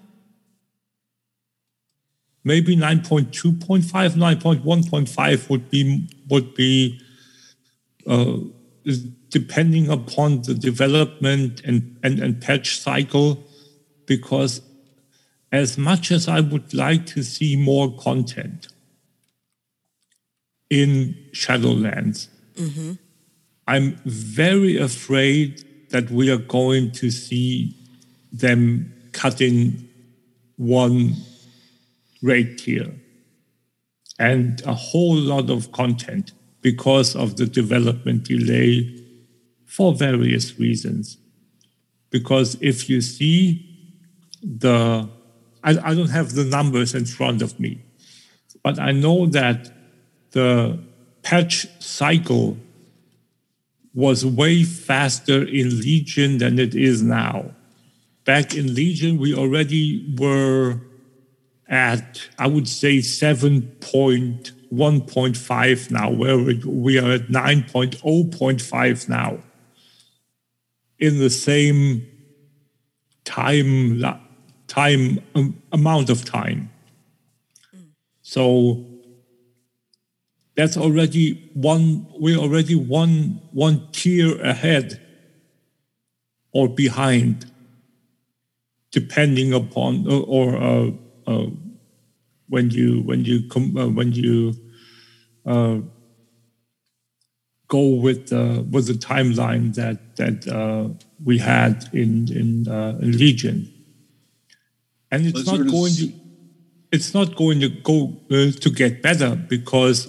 Maybe 9.2.5, 9.1.5 would be would be uh, depending upon the development and, and, and patch cycle, because as much as I would like to see more content in Shadowlands, Mm-hmm. I'm very afraid that we are going to see them cutting one rate tier and a whole lot of content because of the development delay for various reasons. Because if you see the, I, I don't have the numbers in front of me, but I know that the patch cycle was way faster in Legion than it is now. Back in Legion, we already were at, I would say, 7.1.5 now, where we- are at 9.0.5 now. In the same time, time um, amount of time. So that's already one, we're already one, one tier ahead or behind, depending upon or, or uh, uh, when you when you com- uh, when you uh, go with uh, with the timeline that that uh, we had in in, uh, in Legion, and it's Blizzard not going is- to it's not going to go uh, to get better because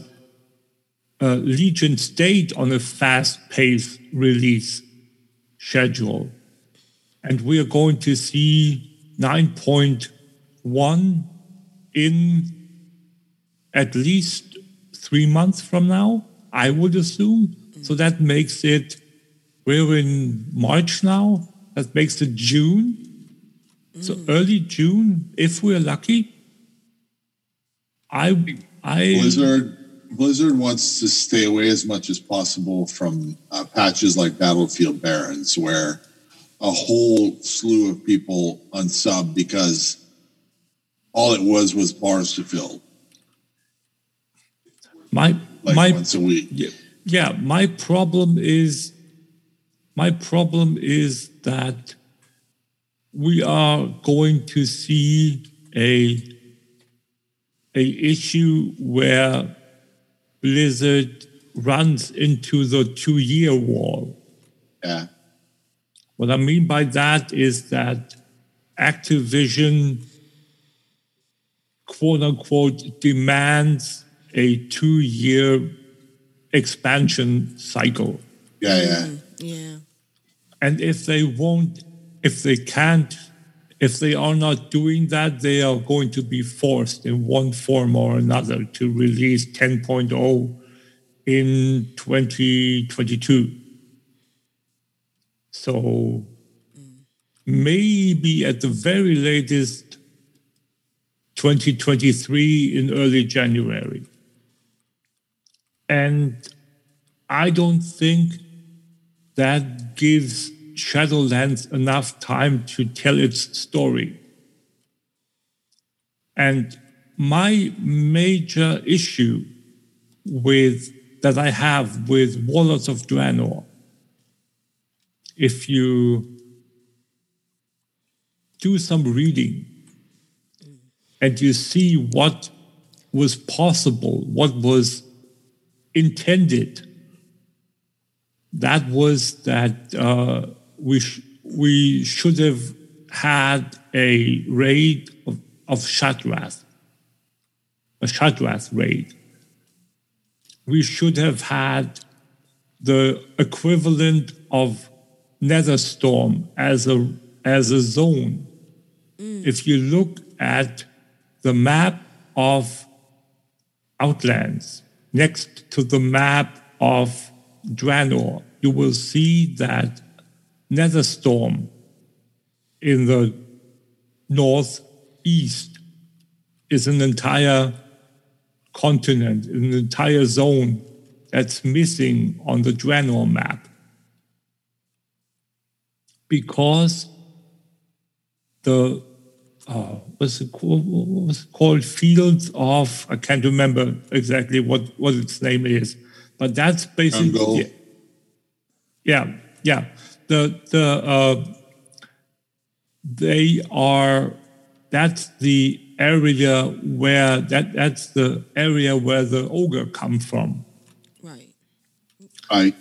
uh, Legion stayed on a fast-paced release schedule, and we are going to see 9.1 in at least three months from now, I would assume. So that makes it, we're in March now, that makes it June. So early June, if we're lucky. I, I, Blizzard Blizzard wants to stay away as much as possible from uh, patches like Battlefield Barons, where a whole slew of people unsub because all it was was bars to fill, my, like my, once a week. Yeah, yeah, my problem is my problem is that we are going to see a a issue where Blizzard runs into the two year wall. Yeah. What I mean by that is that Activision, quote unquote, demands a two year expansion cycle. Yeah, yeah. Mm-hmm. Yeah. And if they won't, if they can't, if they are not doing that, they are going to be forced in one form or another to release 10.0 in 2022. So mm. maybe at the very latest, 2023 in early January. And I don't think that gives Shadowlands enough time to tell its story. And my major issue with that I have with Warlords of Draenor, if you do some reading and you see what was possible, what was intended, that was that uh, we sh- we should have had a raid of, of Shattrath, a Shattrath raid. We should have had the equivalent of Netherstorm as a as a zone. Mm. If you look at the map of Outlands next to the map of Draenor, you will see that Netherstorm in the northeast is an entire continent, an entire zone that's missing on the Draenor map. Because the uh, what's it called, what was it called fields of I can't remember exactly what, what its name is, but that's basically yeah, yeah, yeah. The the uh, they are that's the area where that that's the area where the ogre come from. Right. right,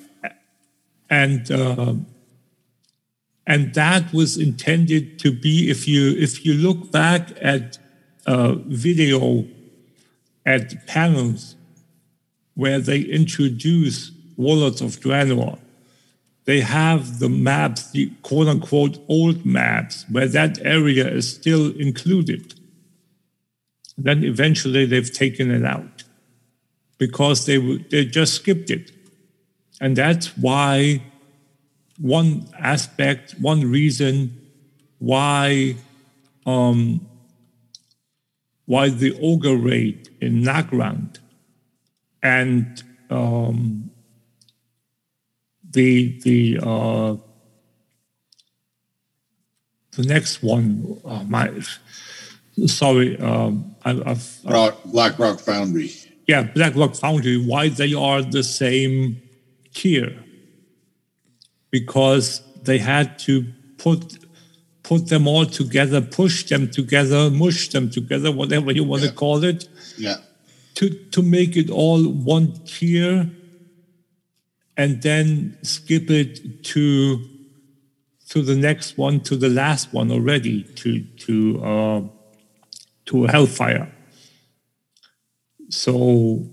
and uh, and that was intended to be if you if you look back at uh, video at panels where they introduce Warlords of Draenor, they have the maps, the quote unquote old maps, where that area is still included. Then eventually they've taken it out because they they just skipped it. And that's why one aspect, one reason why um, while the ogre raid in Nagrand and um, the the uh, the next one, oh my, sorry, um, I, I've Rock, Blackrock Foundry. yeah, Blackrock Foundry, why they are the same tier. Because they had to put put them all together, push them together, mush them together, whatever you want to call it, Yeah. to, to make it all one tier and then skip it to to the next one, to the last one already, to to uh, to Hellfire. So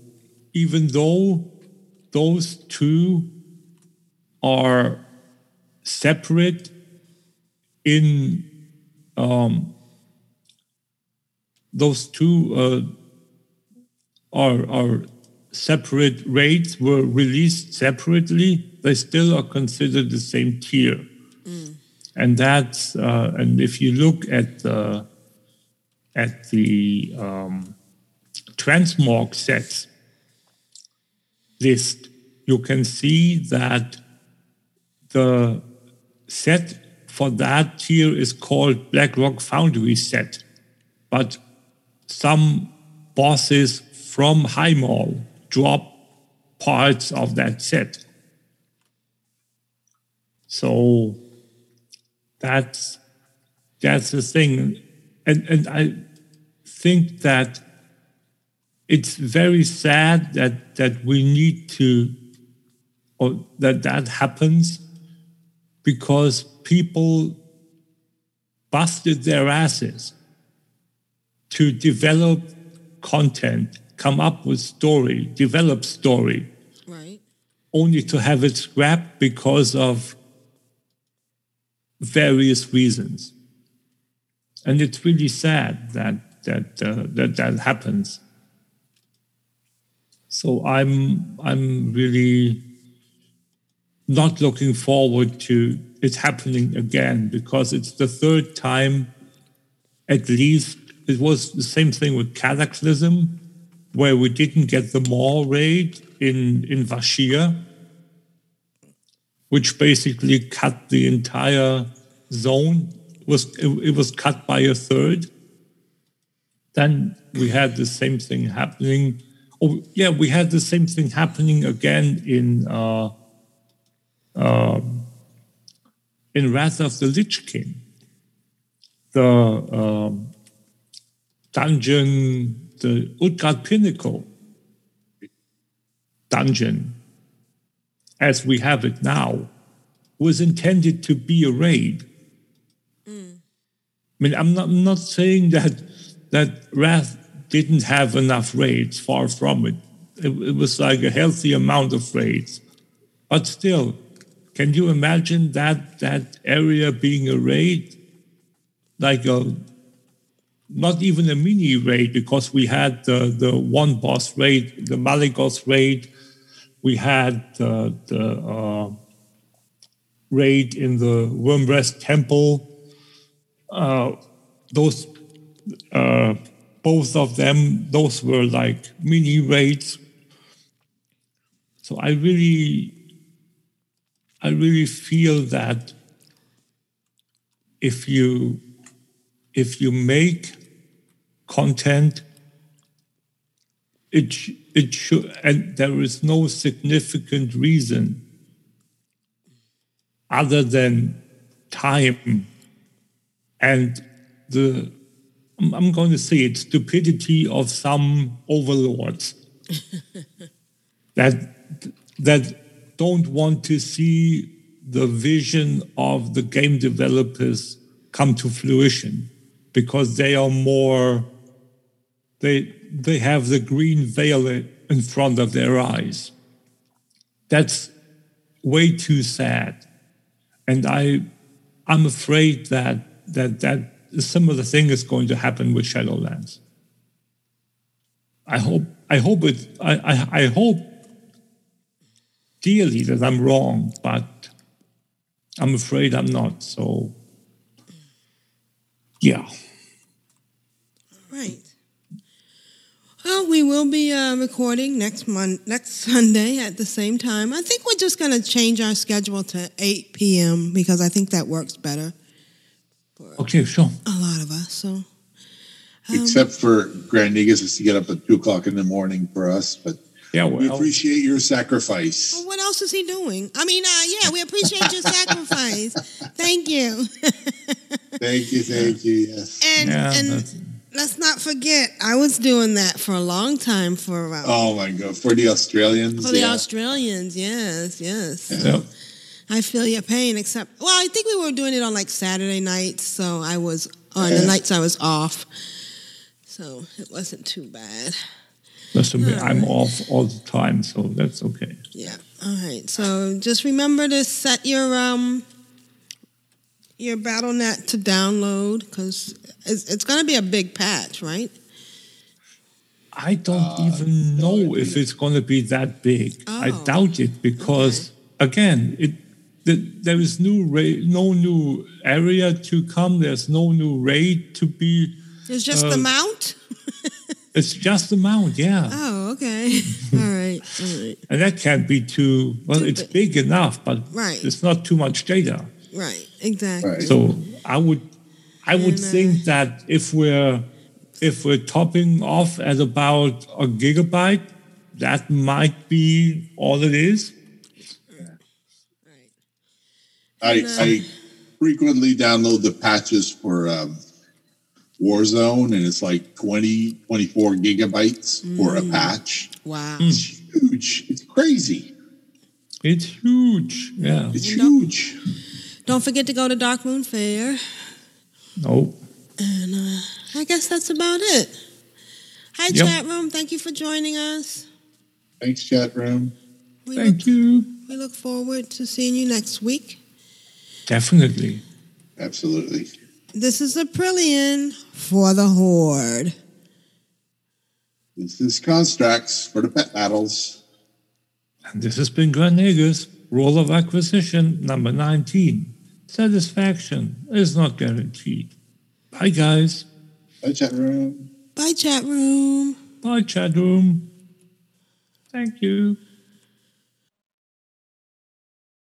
even though those two are separate in um, those two uh, are are separate rates were released separately, they still are considered the same tier. And that's uh, and if you look at the at the um, transmog sets list, you can see that the set for that tier is called Blackrock Foundry set, but some bosses from Highmaul drop parts of that set. So that's that's the thing, and and I think that it's very sad that that we need to or that that happens because people busted their asses to develop content, come up with story, develop story, Right. only to have it scrapped because of various reasons. And it's really sad that that uh, that that happens. So I'm I'm really not looking forward to it happening again because it's the third time at least it was the same thing with Cataclysm, where we didn't get the Maw raid in in Vashj'ir, which basically cut the entire zone. It was it, it was cut by a third. Then we had the same thing happening. Oh yeah, we had the same thing happening again in uh, um in Wrath of the Lich King. The um, dungeon, the Utgard Pinnacle dungeon, as we have it now, was intended to be a raid. I mean, I'm not, I'm not saying that that Wrath didn't have enough raids, far from it. it. It was like a healthy amount of raids. But still, can you imagine that that area being a raid? Like a not even a mini raid because we had the, the one boss raid, the Malygos raid. We had uh, the uh, raid in the Wyrmrest Temple. Uh, those, uh, both of them, those were like mini raids. So I really, I really feel that if you if you make content, it it should, and there is no significant reason other than time and the I'm- I'm going to say it stupidity of some overlords. That that don't want to see the vision of the game developers come to fruition because they are more they they have the green veil in front of their eyes. That's way too sad. And i i'm afraid that that that a similar thing is going to happen with shadowlands. I hope i hope it i i, I hope dearly that i'm wrong but i'm afraid i'm not so yeah Right. Well, we will be uh, recording next mon- next Sunday at the same time. I think we're just going to change our schedule to 8 p.m. because I think that works better Okay, sure. a lot of us. So, um, Except for Grand Negus has to get up at two o'clock in the morning for us, but Yeah, we appreciate your sacrifice. well, what else is he doing? I mean, uh, yeah, we appreciate your sacrifice. Thank you. Thank you, thank you. Yes. And yeah, and let's not forget, I was doing that for a long time for uh, Oh my God! For the Australians, for the. Australians. Yes, yes. yeah. I feel your pain. Except, well, I think we were doing it on like Saturday nights, so I was on the nights I was off, so it wasn't too bad. Listen, I'm off all the time, so that's okay. Yeah. All right. So just remember to set your um your BattleNet to download because it's, it's going to be a big patch, right? I don't even know if it's going to be that big. I Oh, doubt it because again, it the, there is new ra- no new area to come. There's no new raid to be. It's just the Uh, mount. It's just the mount, yeah, Oh, okay. all right. All right. and that can't be too. Well, Too it's big. big enough, but Right. it's not too much data. Right. Exactly. Right. So I would, I would And, uh, think that if we're if we're topping off at about a gigabyte, that might be all it is. I, I frequently download the patches for um, Warzone, and it's like 20, 24 gigabytes for a patch. Wow. It's huge. It's crazy. It's huge. Yeah. It's You know- huge. Don't forget to go to Darkmoon Faire. No. And uh, I guess that's about it. Hi, Yep. chat room. Thank you for joining us. Thanks, chat room. We Thank look, you. we look forward to seeing you next week. Definitely. Absolutely. This is Aprillian for the Horde. This is Constructs for the pet battles. And this has been Granegas, Rule of Acquisition number 19. Satisfaction is not guaranteed. Bye, guys. Bye, chat room. Bye, chat room. Bye, chat room. Thank you.